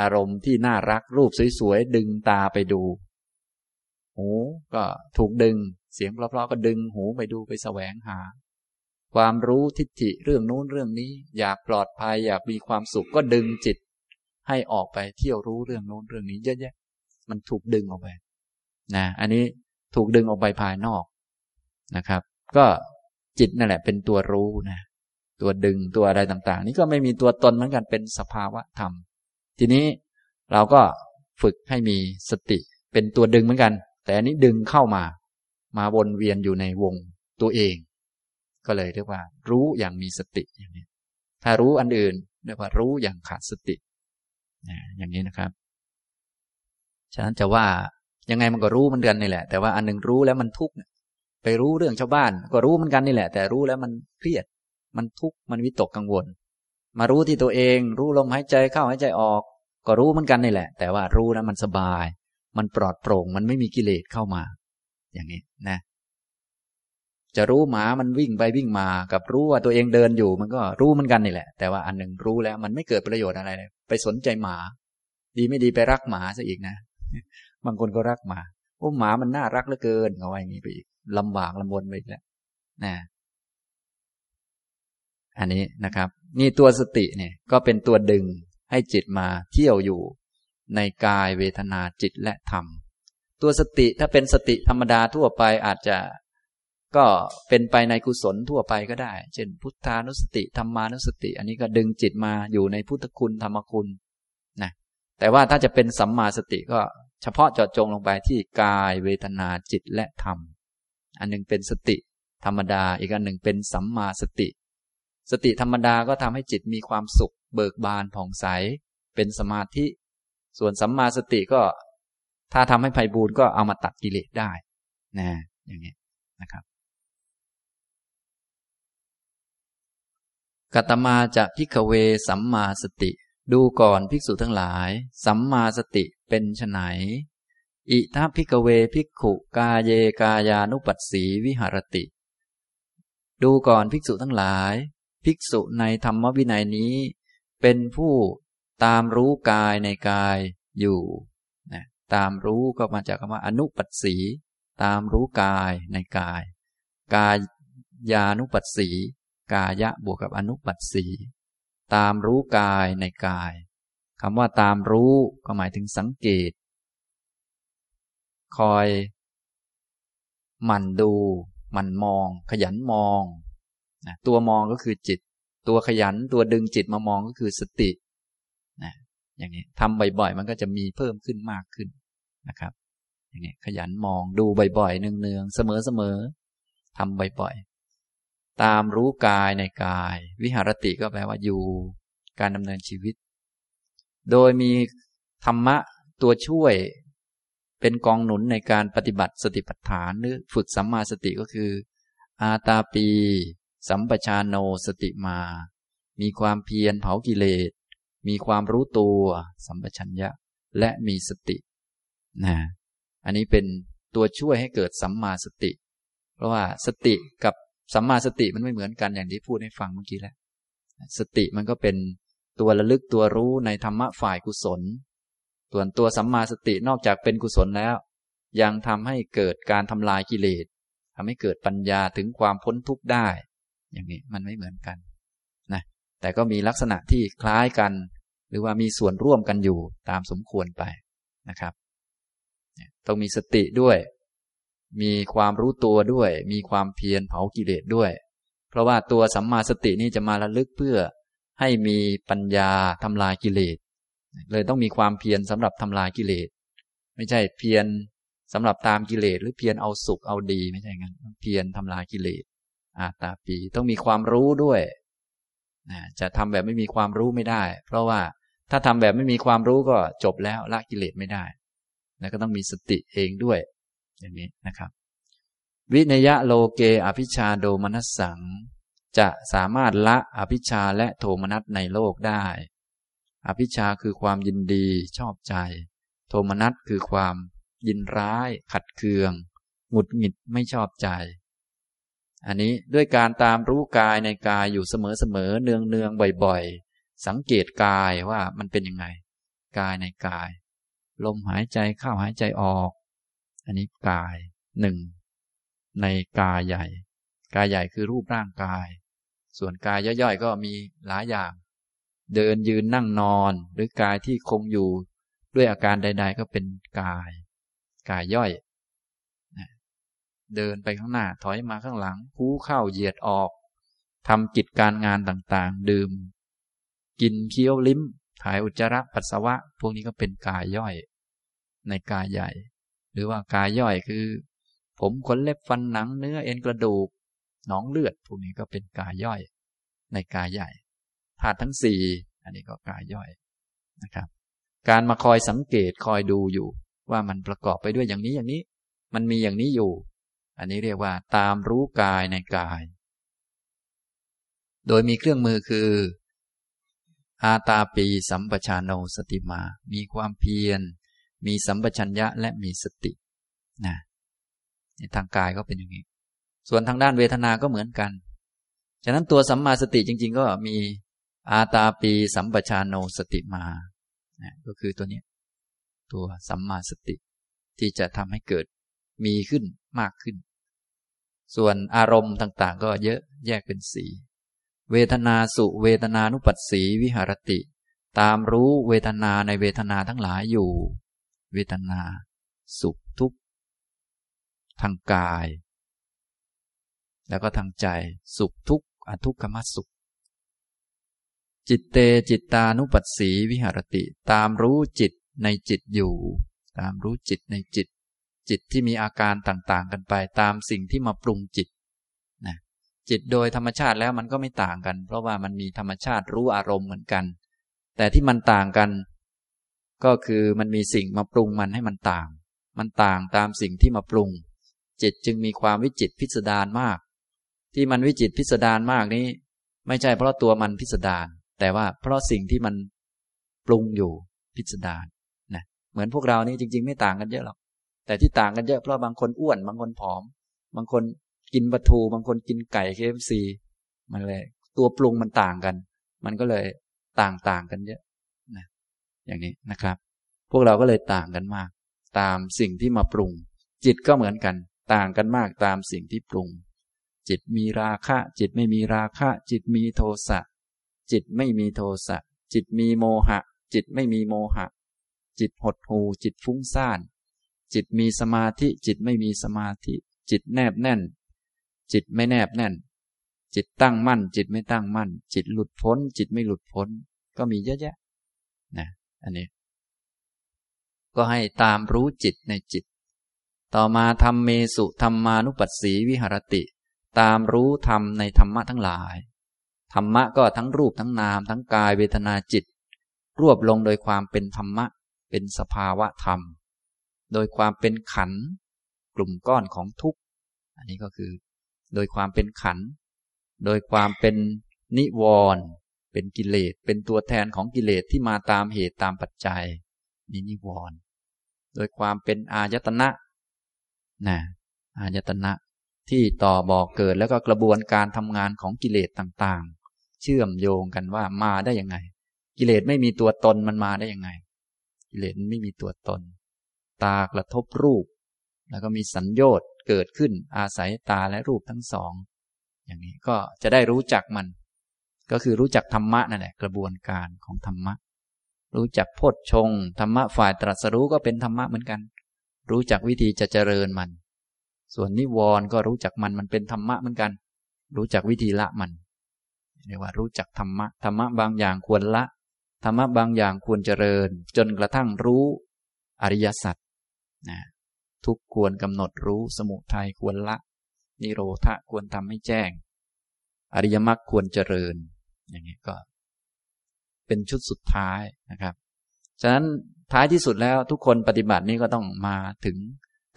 อารมณ์ที่น่ารักรูปสวยๆดึงตาไปดู หูก็ถูกดึง เสียงเพราะๆก็ดึงหูไปดูไปแสวงหา ความรู้ทิฏฐิเรื่องนู้นเรื่องนี้ อยากปลอดภัยอยากมีความสุขก็ดึงจิต ให้ออกไปเที่ยวรู้เรื่องโน้นเรื่องนี้เยอะแยะมันถูกดึงออกไปนะอันนี้ถูกดึงออกไปภายนอกนะครับ ก็จิตนั่นแหละ เป็นตัวรู้นะตัวดึงตัวอะไรต่าง ๆ นี่ก็ไม่มีตัวตนเหมือนกันเป็นสภาวะธรรม ทีนี้เราก็ฝึกให้มีสติเป็นตัวดึงเหมือนกัน แต่อันนี้ดึงเข้ามา มาวนเวียนอยู่ในวงตัวเอง ก็เลยเรียกว่า รู้อย่างมีสติอย่างนี้ ถ้ารู้อันอื่นเรียกว่ารู้อย่างขาดสติอย่างนี้นะครับ ฉะนั้นจะว่ายังไงมันก็รู้เหมือนกันนี่แหละ แต่ว่าอันหนึ่งรู้แล้วมันทุกข์ไปรู้เรื่องชาวบ้าน ก็รู้เหมือนกันนี่แหละ แต่รู้แล้วมันเครียด มันทุกข์มันวิตกกังวล มารู้ที่ตัวเอง รู้ลมหายใจเข้าหายใจออก ก็รู้เหมือนกันนี่แหละ แต่ว่ารู้แล้วมันสบาย มันปลอดโปร่ง มันไม่มีกิเลสเข้ามา อย่างนี้นะ จะรู้หมามันวิ่งไปวิ่งมา กับรู้ว่าตัวเองเดินอยู่ มันก็รู้เหมือนกันนี่แหละ แต่ว่าอันหนึ่งรู้แล้วมันไม่เกิดประโยชน์อะไรเลยไปสนใจหมา ดีไม่ดีไปรักหมาซะอีกนะ บางคนก็รักหมาโอ้หมามันน่ารักเหลือเกินเอาไว้อย่างนี้ไปอีกลำบากลำบนไปอีกแล้วนะอันนี้นะครับ นี่ตัวสติเนี่ย ก็เป็นตัวดึงให้จิตมาเที่ยวอยู่ในกายเวทนาจิตและธรรม ตัวสติถ้าเป็นสติธรรมดาทั่วไปอาจจะ ก็เป็นไปในกุศลทั่วไปก็ได้ เช่น พุทธานุสติธรรมานุสติ อันนี้ก็ดึงจิตมาอยู่ในพุทธคุณธรรมคุณนะแต่ว่าถ้าจะเป็นสัมมาสติก็เฉพาะเจาะจงลงไปที่กายเวทนาจิตและธรรม อันหนึ่งเป็นสติธรรมดา อีกอันหนึ่งเป็นสัมมาสติ สติธรรมดาก็ทำให้จิตมีความสุข เบิกบานผ่องใส เป็นสมาธิ ส่วนสัมมาสติก็ ถ้าทำให้ไพ่บูรก็เอามาตัดกิเลสได้นะอย่างนี้นะครับ กัตมาจะพิกเวสัมมาสติ ดูก่อนภิกษุทั้งหลาย สัมมาสติเป็นไฉนอิทัพิกเวภิกขุกาเยกายานุปัสสีวิหารติ ดูก่อนภิกษุทั้งหลาย ภิกษุในธรรมวินัยนี้ เป็นผู้ตามรู้กายในกายอยู่นะตามรู้ก็มาจากคำว่าอนุปัสสี ตามรู้กายในกาย กายยานุปัสสี กายะบวกกับอนุปัสสีตามรู้กายในกายคำว่าตามรู้ก็หมายถึงสังเกต คอยหมั่นดูหมั่นมอง ขยันมองนะตัวมองก็คือจิต ตัวขยันตัวดึงจิตมามองก็คือสตินะอย่างนี้ทำบ่อยๆ มันก็จะมีเพิ่มขึ้นมากขึ้นนะครับ อย่างนี้ขยันมองดูบ่อยๆเนืองๆเสมอๆทำบ่อยๆ ตามรู้กายในกาย วิหารติก็แปลว่าอยู่ การดำเนินชีวิต โดยมีธรรมะตัวช่วยเป็นกองหนุนในการปฏิบัติสติปัฏฐานหรือฝึกสัมมาสติก็คือ อาตาปี สัมปชานโนสติมา มีความเพียรเผากิเลส มีความรู้ตัว สัมปชัญญะ และมีสตินะอันนี้เป็นตัวช่วยให้เกิดสัมมาสติ เพราะว่าสติกับ สัมมาสติมันไม่เหมือนกันอย่างที่พูดให้ฟังเมื่อกี้แล้ว สติมันก็เป็นตัวระลึกตัวรู้ในธรรมะฝ่ายกุศล ส่วนตัวสัมมาสตินอกจากเป็นกุศลแล้ว ยังทำให้เกิดการทำลายกิเลสทำให้เกิดปัญญาถึงความพ้นทุกข์ได้ อย่างนี้มันไม่เหมือนกันนะแต่ก็มีลักษณะที่คล้ายกัน หรือว่ามีส่วนร่วมกันอยู่ตามสมควรไปนะครับ ต้องมีสติด้วย มีความรู้ตัวด้วย มีความเพียรเผากิเลสด้วย เพราะว่าตัวสัมมาสตินี่จะมาระลึกเพื่อให้มีปัญญาทำลายกิเลส เลยต้องมีความเพียรสำหรับทำลายกิเลส ไม่ใช่เพียรสำหรับตามกิเลส หรือเพียรเอาสุขเอาดีไม่ใช่งั้นเพียรทำลายกิเลสอาตาปีต้องมีความรู้ด้วยจะทำแบบไม่มีความรู้ไม่ได้ เพราะว่าถ้าทำแบบไม่มีความรู้ก็จบแล้วละกิเลสไม่ได้ แล้วก็ต้องมีสติเองด้วย อย่างนี้นะครับ วินยะโลเกอภิชาโดมนัสสัง จะสามารถละอภิชาและโทมนัสในโลกได้ อภิชาคือความยินดีชอบใจ โทมนัสคือความยินร้าย ขัดเคือง หงุดหงิดไม่ชอบใจ อันนี้ด้วยการตามรู้กายในกายอยู่เสมอๆเนืองๆบ่อยๆ สังเกตกายว่ามันเป็นยังไง กายในกาย ลมหายใจเข้าหายใจออก อันนี้กายหนึ่งในกายใหญ่ กายใหญ่คือรูปร่างกาย ส่วนกายย่อยๆก็มีหลายอย่าง เดินยืนนั่งนอน หรือกายที่คงอยู่ด้วยอาการใด ๆ ก็เป็นกาย กายย่อย เดินไปข้างหน้าถอยมาข้างหลังคู้เข้าเหยียดออกทำกิจการงานต่างๆ ดื่ม กินเคี้ยวลิ้ม ถ่ายอุจจาระปัสสาวะ พวกนี้ก็เป็นกายย่อย ในกายใหญ่ รือว่ากายย่อยคือ ผมขนเล็บฟันหนังเนื้อเอ็นกระดูกหนองเลือดพวกนี้ก็เป็นกายย่อยในกายใหญ่ธาตุทั้งสี่อันนี้ก็กายย่อยนะครับ การมาคอยสังเกตคอยดูอยู่ ว่ามันประกอบไปด้วยอย่างนี้อย่างนี้ มันมีอย่างนี้อยู่ อันนี้เรียกว่า ตามรู้กายในกาย โดยมีเครื่องมือคืออาตาปีสัมปชานโนสติมา มีความเพียร มีสัมปชัญญะและมีสตินะในทางกายก็เป็นอย่างนี้ ส่วนทางด้านเวทนา ก็เหมือนกัน ฉะนั้นตัวสัมมาสติจริง ๆ ก็มีอาตาปีสัมปชานโนสติมานะก็คือตัวนี้ ตัวสัมมาสติที่จะทำให้เกิดมีขึ้นมากขึ้น ส่วนอารมณ์ต่าง ๆ ก็เยอะแยกเป็นสีเวทนาสุเวทนานุปัสสีวิหารติ ตามรู้เวทนาในเวทนาทั้งหลายอยู่ เวทนา สุขทุกข์ ทางกาย แล้วก็ทางใจ สุขทุกข์อทุกขมสุข จิตเตจิตตานุปัสสีวิหารติ ตามรู้จิตในจิตอยู่ ตามรู้จิตในจิต จิตที่มีอาการต่าง ๆ กันไป ตามสิ่งที่มาปรุงจิตนะจิตโดยธรรมชาติแล้วมันก็ไม่ต่างกัน เพราะว่ามันมีธรรมชาติรู้อารมณ์เหมือนกัน แต่ที่มันต่างกัน ก็คือมันมีสิ่งมาปรุงมันให้มันต่าง มันต่างตามสิ่งที่มาปรุง จิตจึงมีความวิจิตพิสดารมาก ที่มันวิจิตพิสดารมากนี้ ไม่ใช่เพราะตัวมันพิสดารแต่ว่าเพราะสิ่งที่มันปรุงอยู่พิสดารนะเหมือนพวกเรานี่จริง ๆ ไม่ต่างกันเยอะหรอกแต่ที่ต่างกันเยอะเพราะบางคนอ้วนบางคนผอม บางคนกินปลาทูบางคนกินไก่เคฟซีมันเลย ตัวปรุงมันต่างกัน มันก็เลยต่างต่างกันเยอะนะ อย่างนี้นะครับ พวกเราก็เลยต่างกันมาก ตามสิ่งที่มาปรุง จิตก็เหมือนกัน ต่างกันมากตามสิ่งที่ปรุง จิตมีราคะ จิตไม่มีราคะ จิตมีโทสะจิตไม่มีโทสะจิตมีโมหะ จิตไม่มีโมหะ จิตหดหูจิตฟุ้งซ่าน จิตมีสมาธิ จิตไม่มีสมาธิ จิตแนบแน่น จิตไม่แนบแน่น จิตตั้งมั่น จิตไม่ตั้งมั่น จิตหลุดพ้น จิตไม่หลุดพ้น ก็มีเยอะแยะนะ อันนี้ ก็ให้ตามรู้จิตในจิต ต่อมาทำเมสุธรรมานุปัสสีวิหรติ ตามรู้ธรรมในธรรมะทั้งหลาย ธรรมะก็ทั้งรูปทั้งนาม ทั้งกายเวทนาจิต รวบลงโดยความเป็นธรรมะ เป็นสภาวะธรรม โดยความเป็นขัน กลุ่มก้อนของทุกข์ อันนี้ก็คือ โดยความเป็นขัน โดยความเป็นนิวรณ์ เป็นกิเลสเป็นตัวแทนของกิเลสที่มาตามเหตุตามปัจจัยนี่นิวรณ์โดยความเป็นอายตนะนะอายตนะที่ต่อบอกเกิดแล้วก็กระบวนการทำงานของกิเลสต่างๆ เชื่อมโยงกันว่ามาได้ยังไง กิเลสไม่มีตัวตนมันมาได้ยังไง กิเลสไม่มีตัวตน ตากระทบรูป แล้วก็มีสัญญต์เกิดขึ้นอาศัยตาและรูปทั้งสอง อย่างนี้ก็จะได้รู้จักมัน ก็คือรู้จักธรรมะนั่นแหละกระบวนการของธรรมะ รู้จักโพชฌงธรรมะฝ่ายตรัสรู้ก็เป็นธรรมะเหมือนกัน รู้จักวิธีจะเจริญมัน ส่วนนิวรณ์ก็รู้จักมันมันเป็นธรรมะเหมือนกัน รู้จักวิธีละมันเรียกว่ารู้จักธรรมะธรรมะบางอย่างควรละธรรมะบางอย่างควรเจริญ จนกระทั่งรู้อริยสัจนะทุกควรกำหนดรู้สมุทัยควรละ นิโรธะควรทำให้แจ้ง อริยมรรคควรเจริญ อย่างนี้ก็ เป็นชุดสุดท้ายนะครับ ฉะนั้นท้ายที่สุดแล้วทุกคนปฏิบัตินี้ก็ต้องมาถึง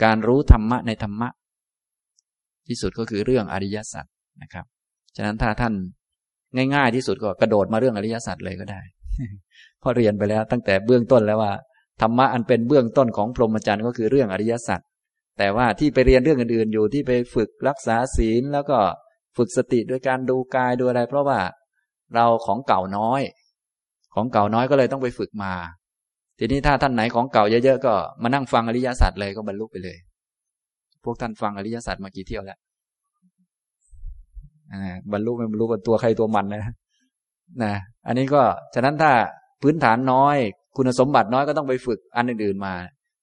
การรู้ธรรมะในธรรมะ ที่สุดก็คือเรื่องอริยสัจนะครับ ฉะนั้นถ้าท่านง่ายๆที่สุดก็กระโดดมาเรื่องอริยสัจเลยก็ได้พอเรียนไปแล้วตั้งแต่เบื้องต้นแล้วว่าธรรมะอันเป็นเบื้องต้นของพรหมจรรย์ก็คือเรื่องอริยสัจแต่ว่าที่ไปเรียนเรื่องอื่นๆอยู่ที่ไปฝึกรักษาศีลแล้วก็ฝึกสติด้วยการดูกายดูอะไร เพราะว่า เราของเก่าน้อย ของเก่าน้อยก็เลยต้องไปฝึกมา ทีนี้ถ้าท่านไหนของเก่าเยอะๆก็มานั่งฟังอริยสัจเลยก็บรรลุไปเลย พวกท่านฟังอริยสัจมากี่เที่ยวแล้วบรรลุไม่บรรลุเป็นตัวใครตัวมันนะนะอันนี้ก็ฉะนั้นถ้าพื้นฐานน้อย คุณสมบัติน้อยก็ต้องไปฝึกอันอื่นๆมา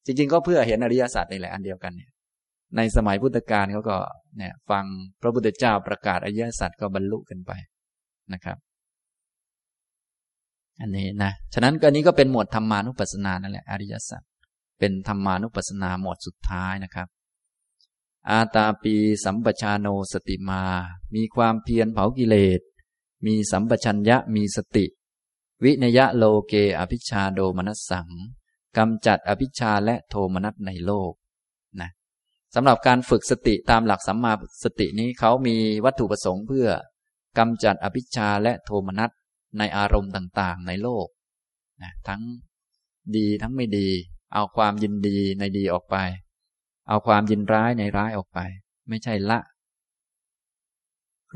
จริง ๆ ก็เพื่อเห็นอริยสัจนี่แหละอันเดียวกันเนี่ยในสมัยพุทธกาลเขาก็เนี่ยฟังพระพุทธเจ้าประกาศอริยสัจก็บรรลุกันไปนะครับ อันนี้นะฉะนั้นก็นี้ก็เป็นหมวดธรรมานุปัสสนานั่นแหละอริยสัจเป็นธรรมานุปัสสนาหมวดสุดท้ายนะครับ อาตาปีสัมปชาโนสติมา มีความเพียรเผากิเลส มีสัมปชัญญะมีสติ วินยะโลเกอภิชาโดมนัสสังกำจัดอภิชาและโทมนัสในโลกนะสำหรับการฝึกสติตามหลักสัมมาสตินี้เขามีวัตถุประสงค์เพื่อกำจัดอภิชาและโทมนัส ในอารมณ์ต่างๆ ในโลกนะทั้งดีทั้งไม่ดี เอาความยินดีในดีออกไป เอาความยินร้ายในร้ายออกไป ไม่ใช่ละ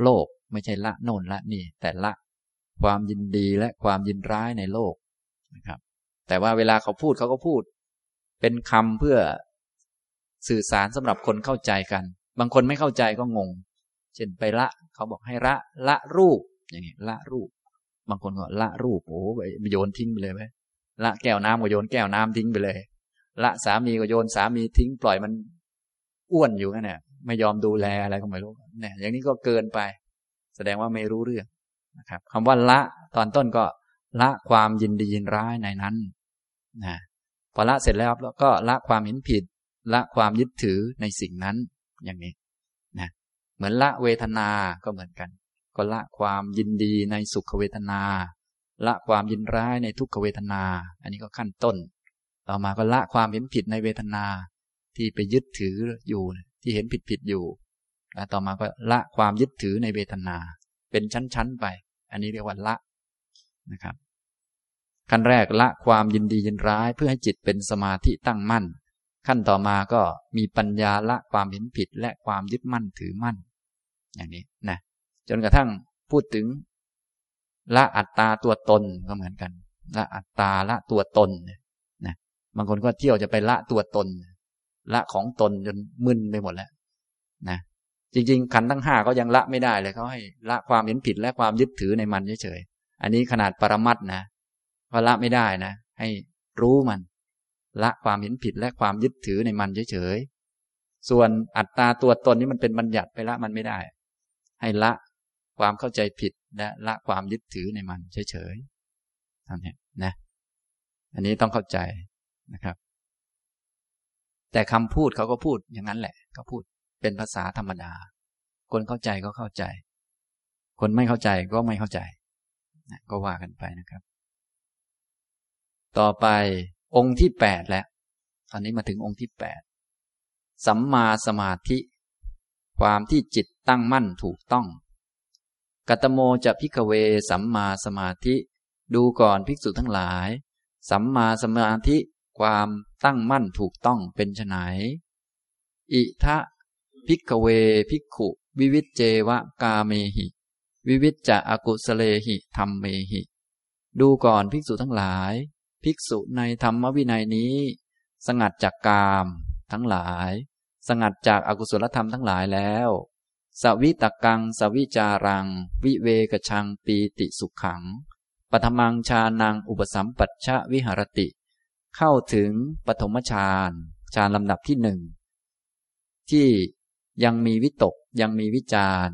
โลกไม่ใช่ละโน่นละนี่ แต่ละความยินดีและความยินร้ายในโลกนะครับ แต่ว่าเวลาเขาพูดเขาก็พูด เป็นคำเพื่อสื่อสารสำหรับคนเข้าใจกัน บางคนไม่เข้าใจก็งง เช่นไปละ เขาบอกให้ละละรูปอย่างนี้ละรูป บางคนก็ละรูปโอ้ไปโยนทิ้งไปเลยไหมละแก้วน้ำก็โยนแก้วน้ำทิ้งไปเลย ละสามีก็โยนสามีทิ้งปล่อยมันอ้วนอยู่นั่นแหละไม่ยอมดูแลอะไรก็ไม่รู้เนี่ยอย่างนี้ก็เกินไป แสดงว่าไม่รู้เรื่องนะครับคำว่าละตอนต้นก็ละความยินดียินร้ายในนั้นนะพอละเสร็จแล้วแล้วก็ละความเห็นผิด ละความยึดถือในสิ่งนั้นอย่างนี้นะเหมือนละเวทนาก็เหมือนกัน ก็ละความยินดีในสุขเวทนา ละความยินร้ายในทุกขเวทนา อันนี้ก็ขั้นต้น ต่อมาก็ละความเห็นผิดในเวทนา ที่ไปยึดถืออยู่ที่เห็นผิดผิดอยู่แล้วต่อมาก็ละความยึดถือในเวทนา เป็นชั้นๆไป อันนี้เรียกว่าละนะครับขั้นแรกละความยินดียินร้ายเพื่อให้จิตเป็นสมาธิตั้งมั่น ขั้นต่อมาก็มีปัญญาละความเห็นผิดและความยึดมั่นถือมั่น อย่างนี้นะ จนกระทั่งพูดถึง ละอัตตาตัวตนก็เหมือนกัน ละอัตตาละตัวตนนี่ยบางคนก็เที่ยวจะไปละตัวตน ละของตนจนมึนไปหมดแล้วนะจริง ๆ ขันทั้งห้าก็ยังละไม่ได้เลยเขาให้ละความเห็นผิดและความยึดถือในมันเฉยๆอันนี้ขนาดปรมัตนะก็ละไม่ได้นะ ให้รู้มัน ละความเห็นผิดและความยึดถือในมันเฉยๆส่วนอัตตาตัวตนนี้มันเป็นบัญญัติไปละมันไม่ได้ ให้ละ ความเข้าใจผิดและละความยึดถือในมันเฉยๆท่านนี้นะ อันนี้ต้องเข้าใจนะครับ แต่คำพูดเขาก็พูดอย่างนั้นแหละเขาพูดเป็นภาษาธรรมดา คนเข้าใจก็เข้าใจ คนไม่เข้าใจก็ไม่เข้าใจก็ว่ากันไปนะครับ ต่อไปองค์ที่แปดแล้วตอนนี้มาถึงองค์ที่แปดสัมมาสมาธิ ความที่จิตตั้งมั่นถูกต้อง กัตโมจะพิกเวสัมมาสมาธิ ดูก่อนภิกษุทั้งหลาย สัมมาสมาธิความตั้งมั่นถูกต้องเป็นไนอิทะพิกเวภิกขุ วิวิจเจวะกาเมหิ วิวิจจะอกุสเลหิธรรมเมหิ ดูก่อนภิกษุทั้งหลาย ภิกษุในธรรมวินัยนี้ สงัดจากกามทั้งหลาย สงัดจากอากุศลธรรมทั้งหลายแล้ว สวิตกัง สวิจารัง วิเวกชังปีติสุขขังปฐมังชานังอุปสัมปัชชะวิหารติ เข้าถึงปฐมฌานฌานลำดับที่หนึ่งที่ยังมีวิตกยังมีวิจาร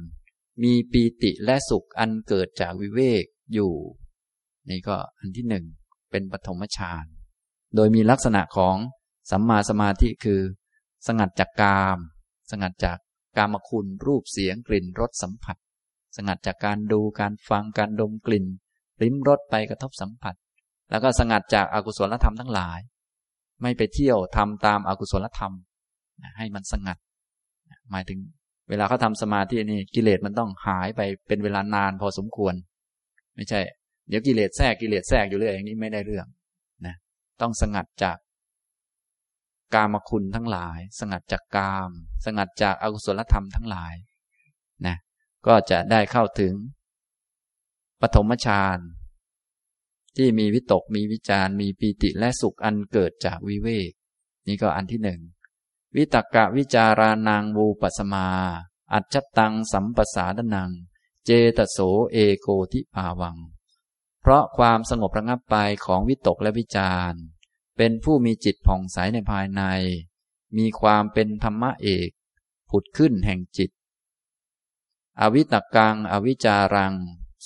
มีปีติและสุขอันเกิดจากวิเวกอยู่ นี่ก็อันที่หนึ่งเป็นปฐมฌานโดยมีลักษณะของสัมมาสมาธิคือ สงัดจากกาม สงัดจาก กามคุณรูปเสียงกลิ่นรสสัมผัส สงัดจากการดูการฟังการดมกลิ่นลิ้มรสไปกระทบสัมผัส แล้วก็สงัดจากอากุศลธรรมทั้งหลาย ไม่ไปเที่ยวทำตามอากุศลธรรม ให้มันสงัด หมายถึงเวลาเขาทาสมาธินี่กิเลสมันต้องหายไปเป็นเวลานานพอสมควร ไม่ใช่ เดี๋ยวกิเลสแทรกกิเลสแทรกอยู่เรื่อยอย่างนี้ไม่ได้เรื่องนะต้องสงัดจาก กามคุณทั้งหลาย สงัดจากกาม สงัดจากอากุศลธรรมทั้งหลายนะก็จะได้เข้าถึง ปฐมฌานที่มีวิตกมีวิจารมีปีติและสุขอันเกิดจากวิเวก นี่ก็อันที่หนึ่งวิตกะวิจารานังวูปัสมา อัจฉตังสัมปสาดนัง เจตโสเอโกทิภาวัง เพราะความสงบระงับไปของวิตกและวิจาร เป็นผู้มีจิตผ่องใสในภายใน มีความเป็นธรรมะเอก ผุดขึ้นแห่งจิต อวิตกัง อวิจารัง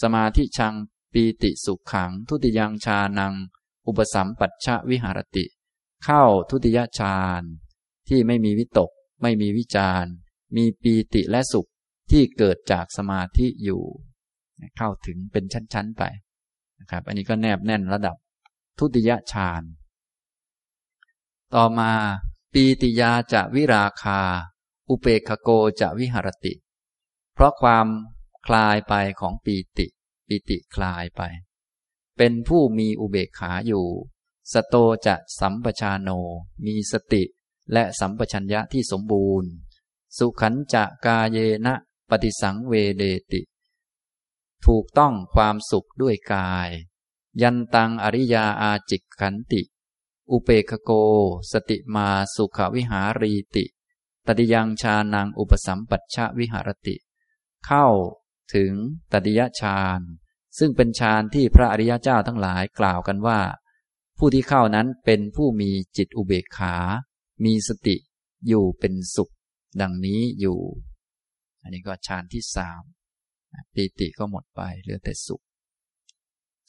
สมาธิชัง ปีติสุขขัง ทุติยังชานัง อุปสัมปัชชะวิหารติ เข้าทุติยฌานที่ไม่มีวิตก ไม่มีวิจารมีปีติและสุขที่เกิดจากสมาธิอยู่ เข้าถึงเป็นชั้นๆไปนะครับ อันนี้ก็แนบแน่นระดับทุติยฌาน ต่อมาปีติยาจะวิราคา อุเปกโกจะวิหรติ เพราะความคลายไปของปีติ ปีติคลายไป เป็นผู้มีอุเบกขาอยู่ สโตจะสัมปชาโน มีสติและสัมปชัญญะที่สมบูรณ์ สุขันจะกาเยนะปฏิสังเวเดติ ถูกต้องความสุขด้วยกาย ยันตังอริยาอาจิกขันติ อุเปกโก สติมาสุขวิหารีติ ตติยังชานังอุปสัมปัชชวิหารติ เข้าถึงตติยฌานซึ่งเป็นฌานที่พระอริยเจ้าทั้งหลายกล่าวกันว่า ผู้ที่เข้านั้นเป็นผู้มีจิตอุเบกขา มีสติอยู่เป็นสุข ดังนี้อยู่ อันนี้ก็ฌานที่สามปีติก็หมดไปเหลือแต่สุข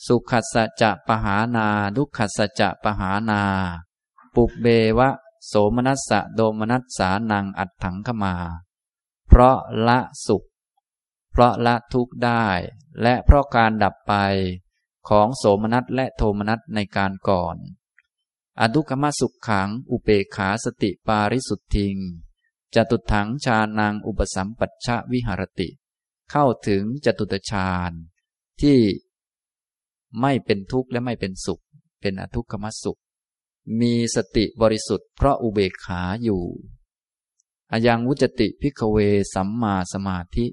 สุขัสจะปหานาดุกขัสจะปหานา ปุบเบวะ โสมนัสสะโดมนัสสานังอัดถังขมา เพราะละสุข เพราะละทุกข์ได้ และเพราะการดับไปของโสมนัสและโทมนัสในการก่อนอดุกมสุขขัง อุเปขาสติปาริสุทธิง จตุถังชานังอุปสัมปัชชวิหารติ เข้าถึงจตุตฌานที่ ไม่เป็นทุกข์และไม่เป็นสุข เป็นอทุกขมสุข มีสติบริสุทธิ์เพราะอุเบกขาอยู่อายังวุจติพิกเวสัมมาสมาธิ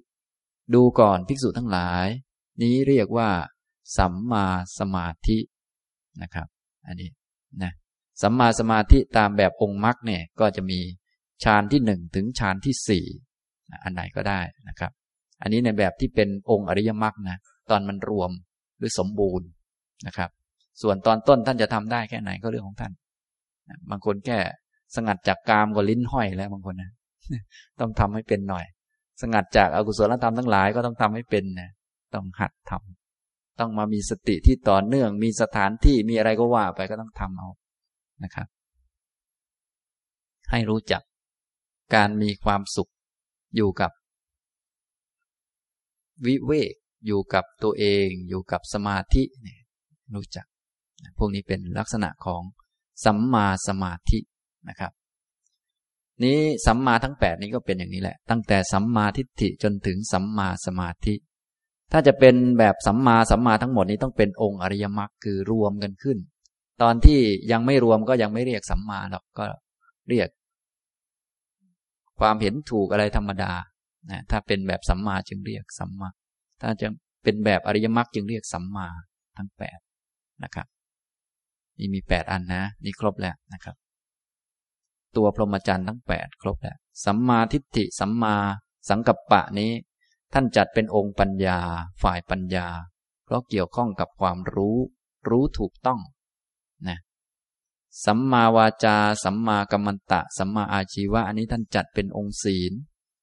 ดูก่อนภิกษุทั้งหลาย นี้เรียกว่า สัมมาสมาธินะครับ อันนี้นะสัมมาสมาธิตามแบบองค์มรรคเนี่ยก็จะมีฌานที่หนึ่งถึงฌานที่สี่อันไหนก็ได้นะครับ อันนี้ในแบบที่เป็นองค์อริยมรรคนะตอนมันรวม หรือสมบูรณ์นะครับ ส่วนตอนต้นท่านจะทำได้แค่ไหนก็เรื่องของท่านบางคนแค่สงัดจากกามก็ลิ้นห้อยแล้วบางคนนะต้องทำให้เป็นหน่อย สงัดจากอากุศลธรรมทั้งหลายก็ต้องทำให้เป็นนะต้องหัดทำต้องมามีสติที่ต่อเนื่อง มีสถานที่มีอะไรก็ว่าไปก็ต้องทำเอานะครับ ให้รู้จักการมีความสุขอยู่กับวิเวก อยู่กับตัวเองอยู่กับสมาธิเนี่ยรู้จัก พวกนี้เป็นลักษณะของสัมมาสมาธินะครับ นี้สัมมาทั้งแปดนี้ก็เป็นอย่างนี้แหละ ตั้งแต่สัมมาทิฏฐิจนถึงสัมมาสมาธิ ถ้าจะเป็นแบบสัมมาสัมมาทั้งหมดนี้ต้องเป็นองค์อริยมรรคคือรวมกันขึ้น ตอนที่ยังไม่รวมก็ยังไม่เรียกสัมมาหรอกก็เรียก ความเห็นถูกอะไรธรรมดานะถ้าเป็นแบบสัมมาจึงเรียกสัมมา ถ้าจะเป็นแบบอริยมรรคจึงเรียกสัมมาทั้งแปดนะครับ นี่มีแปดอันนะ นี่ครบแล้วนะครับ ตัวพรหมจรรย์ทั้งแปดครบแล้ว สัมมาทิฏฐิสัมมาสังกัปปะนี้ ท่านจัดเป็นองค์ปัญญา ฝ่ายปัญญา เพราะเกี่ยวข้องกับความรู้ รู้ถูกต้องนะสัมมาวาจา สัมมากัมมันตะ สัมมาอาชีวะ อันนี้ท่านจัดเป็นองค์ศีล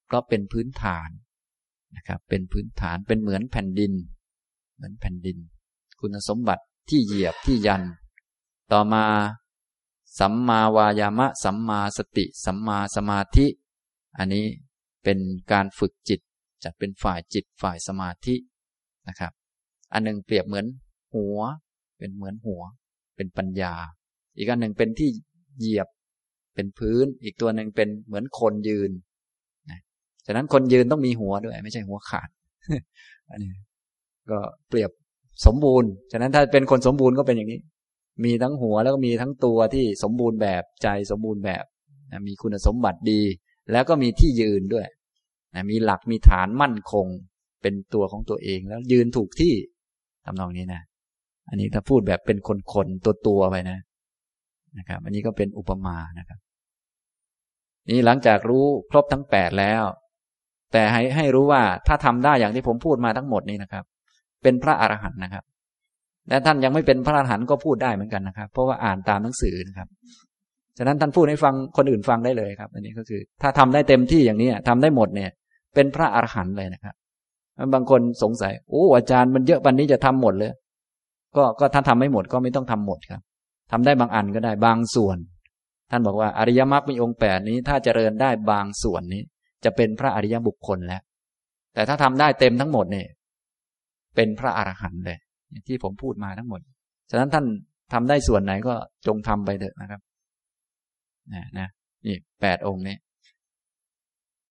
เพราะเป็นพื้นฐาน นะครับ เป็นพื้นฐานเป็นเหมือนแผ่นดิน เหมือนแผ่นดิน คุณสมบัติที่เหยียบที่ยัน ต่อมา สัมมาวายามะ สัมมาสติ สัมมาสมาธิ อันนี้เป็นการฝึกจิต จัดเป็นฝ่ายจิตฝ่ายสมาธินะครับ อันหนึ่งเปรียบเหมือนหัว เป็นเหมือนหัว เป็นปัญญา อีกอันหนึ่งเป็นที่เหยียบเป็นพื้น อีกตัวหนึ่งเป็นเหมือนคนยืน ฉะนั้นคนยืนต้องมีหัวด้วย ไม่ใช่หัวขาด อันนี้ก็เปรียบสมบูรณ์ ฉะนั้นถ้าเป็นคนสมบูรณ์ก็เป็นอย่างนี้ มีทั้งหัวแล้วก็มีทั้งตัวที่สมบูรณ์แบบใจสมบูรณ์แบบมีคุณสมบัติดี แล้วก็มีที่ยืนด้วย มีหลักมีฐานมั่นคง เป็นตัวของตัวเองแล้วยืนถูกที่ทำนองนี้นะ อันนี้ถ้าพูดแบบเป็นคนๆตัวตัวไปนะนะครับ อันนี้ก็เป็นอุปมานะครับ นี่หลังจากรู้ครบทั้งแปดแล้ว แต่ให้ให้รู้ว่าถ้าทำได้อย่างที่ผมพูดมาทั้งหมดนี้นะครับ เป็นพระอรหันต์นะครับ และท่านยังไม่เป็นพระอรหันต์ก็พูดได้เหมือนกันนะครับ เพราะว่าอ่านตามหนังสือนะครับฉะนั้นท่านพูดให้ฟังคนอื่นฟังได้เลยครับ อันนี้ก็คือ ถ้าทำได้เต็มที่อย่างนี้ทำได้หมดเนี่ย เป็นพระอรหันต์เลยนะครับบางคนสงสัยโอ้อาจารย์มันเยอะปันนี้จะทำหมดเลย ก็ก็ถ้าทำไม่หมดก็ไม่ต้องทำหมดครับทำได้บางอันก็ได้บางส่วน ท่านบอกว่าอริยมรรคมีองค์แปดนี้ ถ้าเจริญได้บางส่วนนี้ จะเป็นพระอริยบุคคลแล้ว แต่ถ้าทำได้เต็มทั้งหมดเนี่ยเป็นพระอรหันต์เลยที่ผมพูดมาทั้งหมด ฉะนั้นท่านทำได้ส่วนไหนก็จงทำไปเถอะนะครับนะนะนี่แปดองค์นี้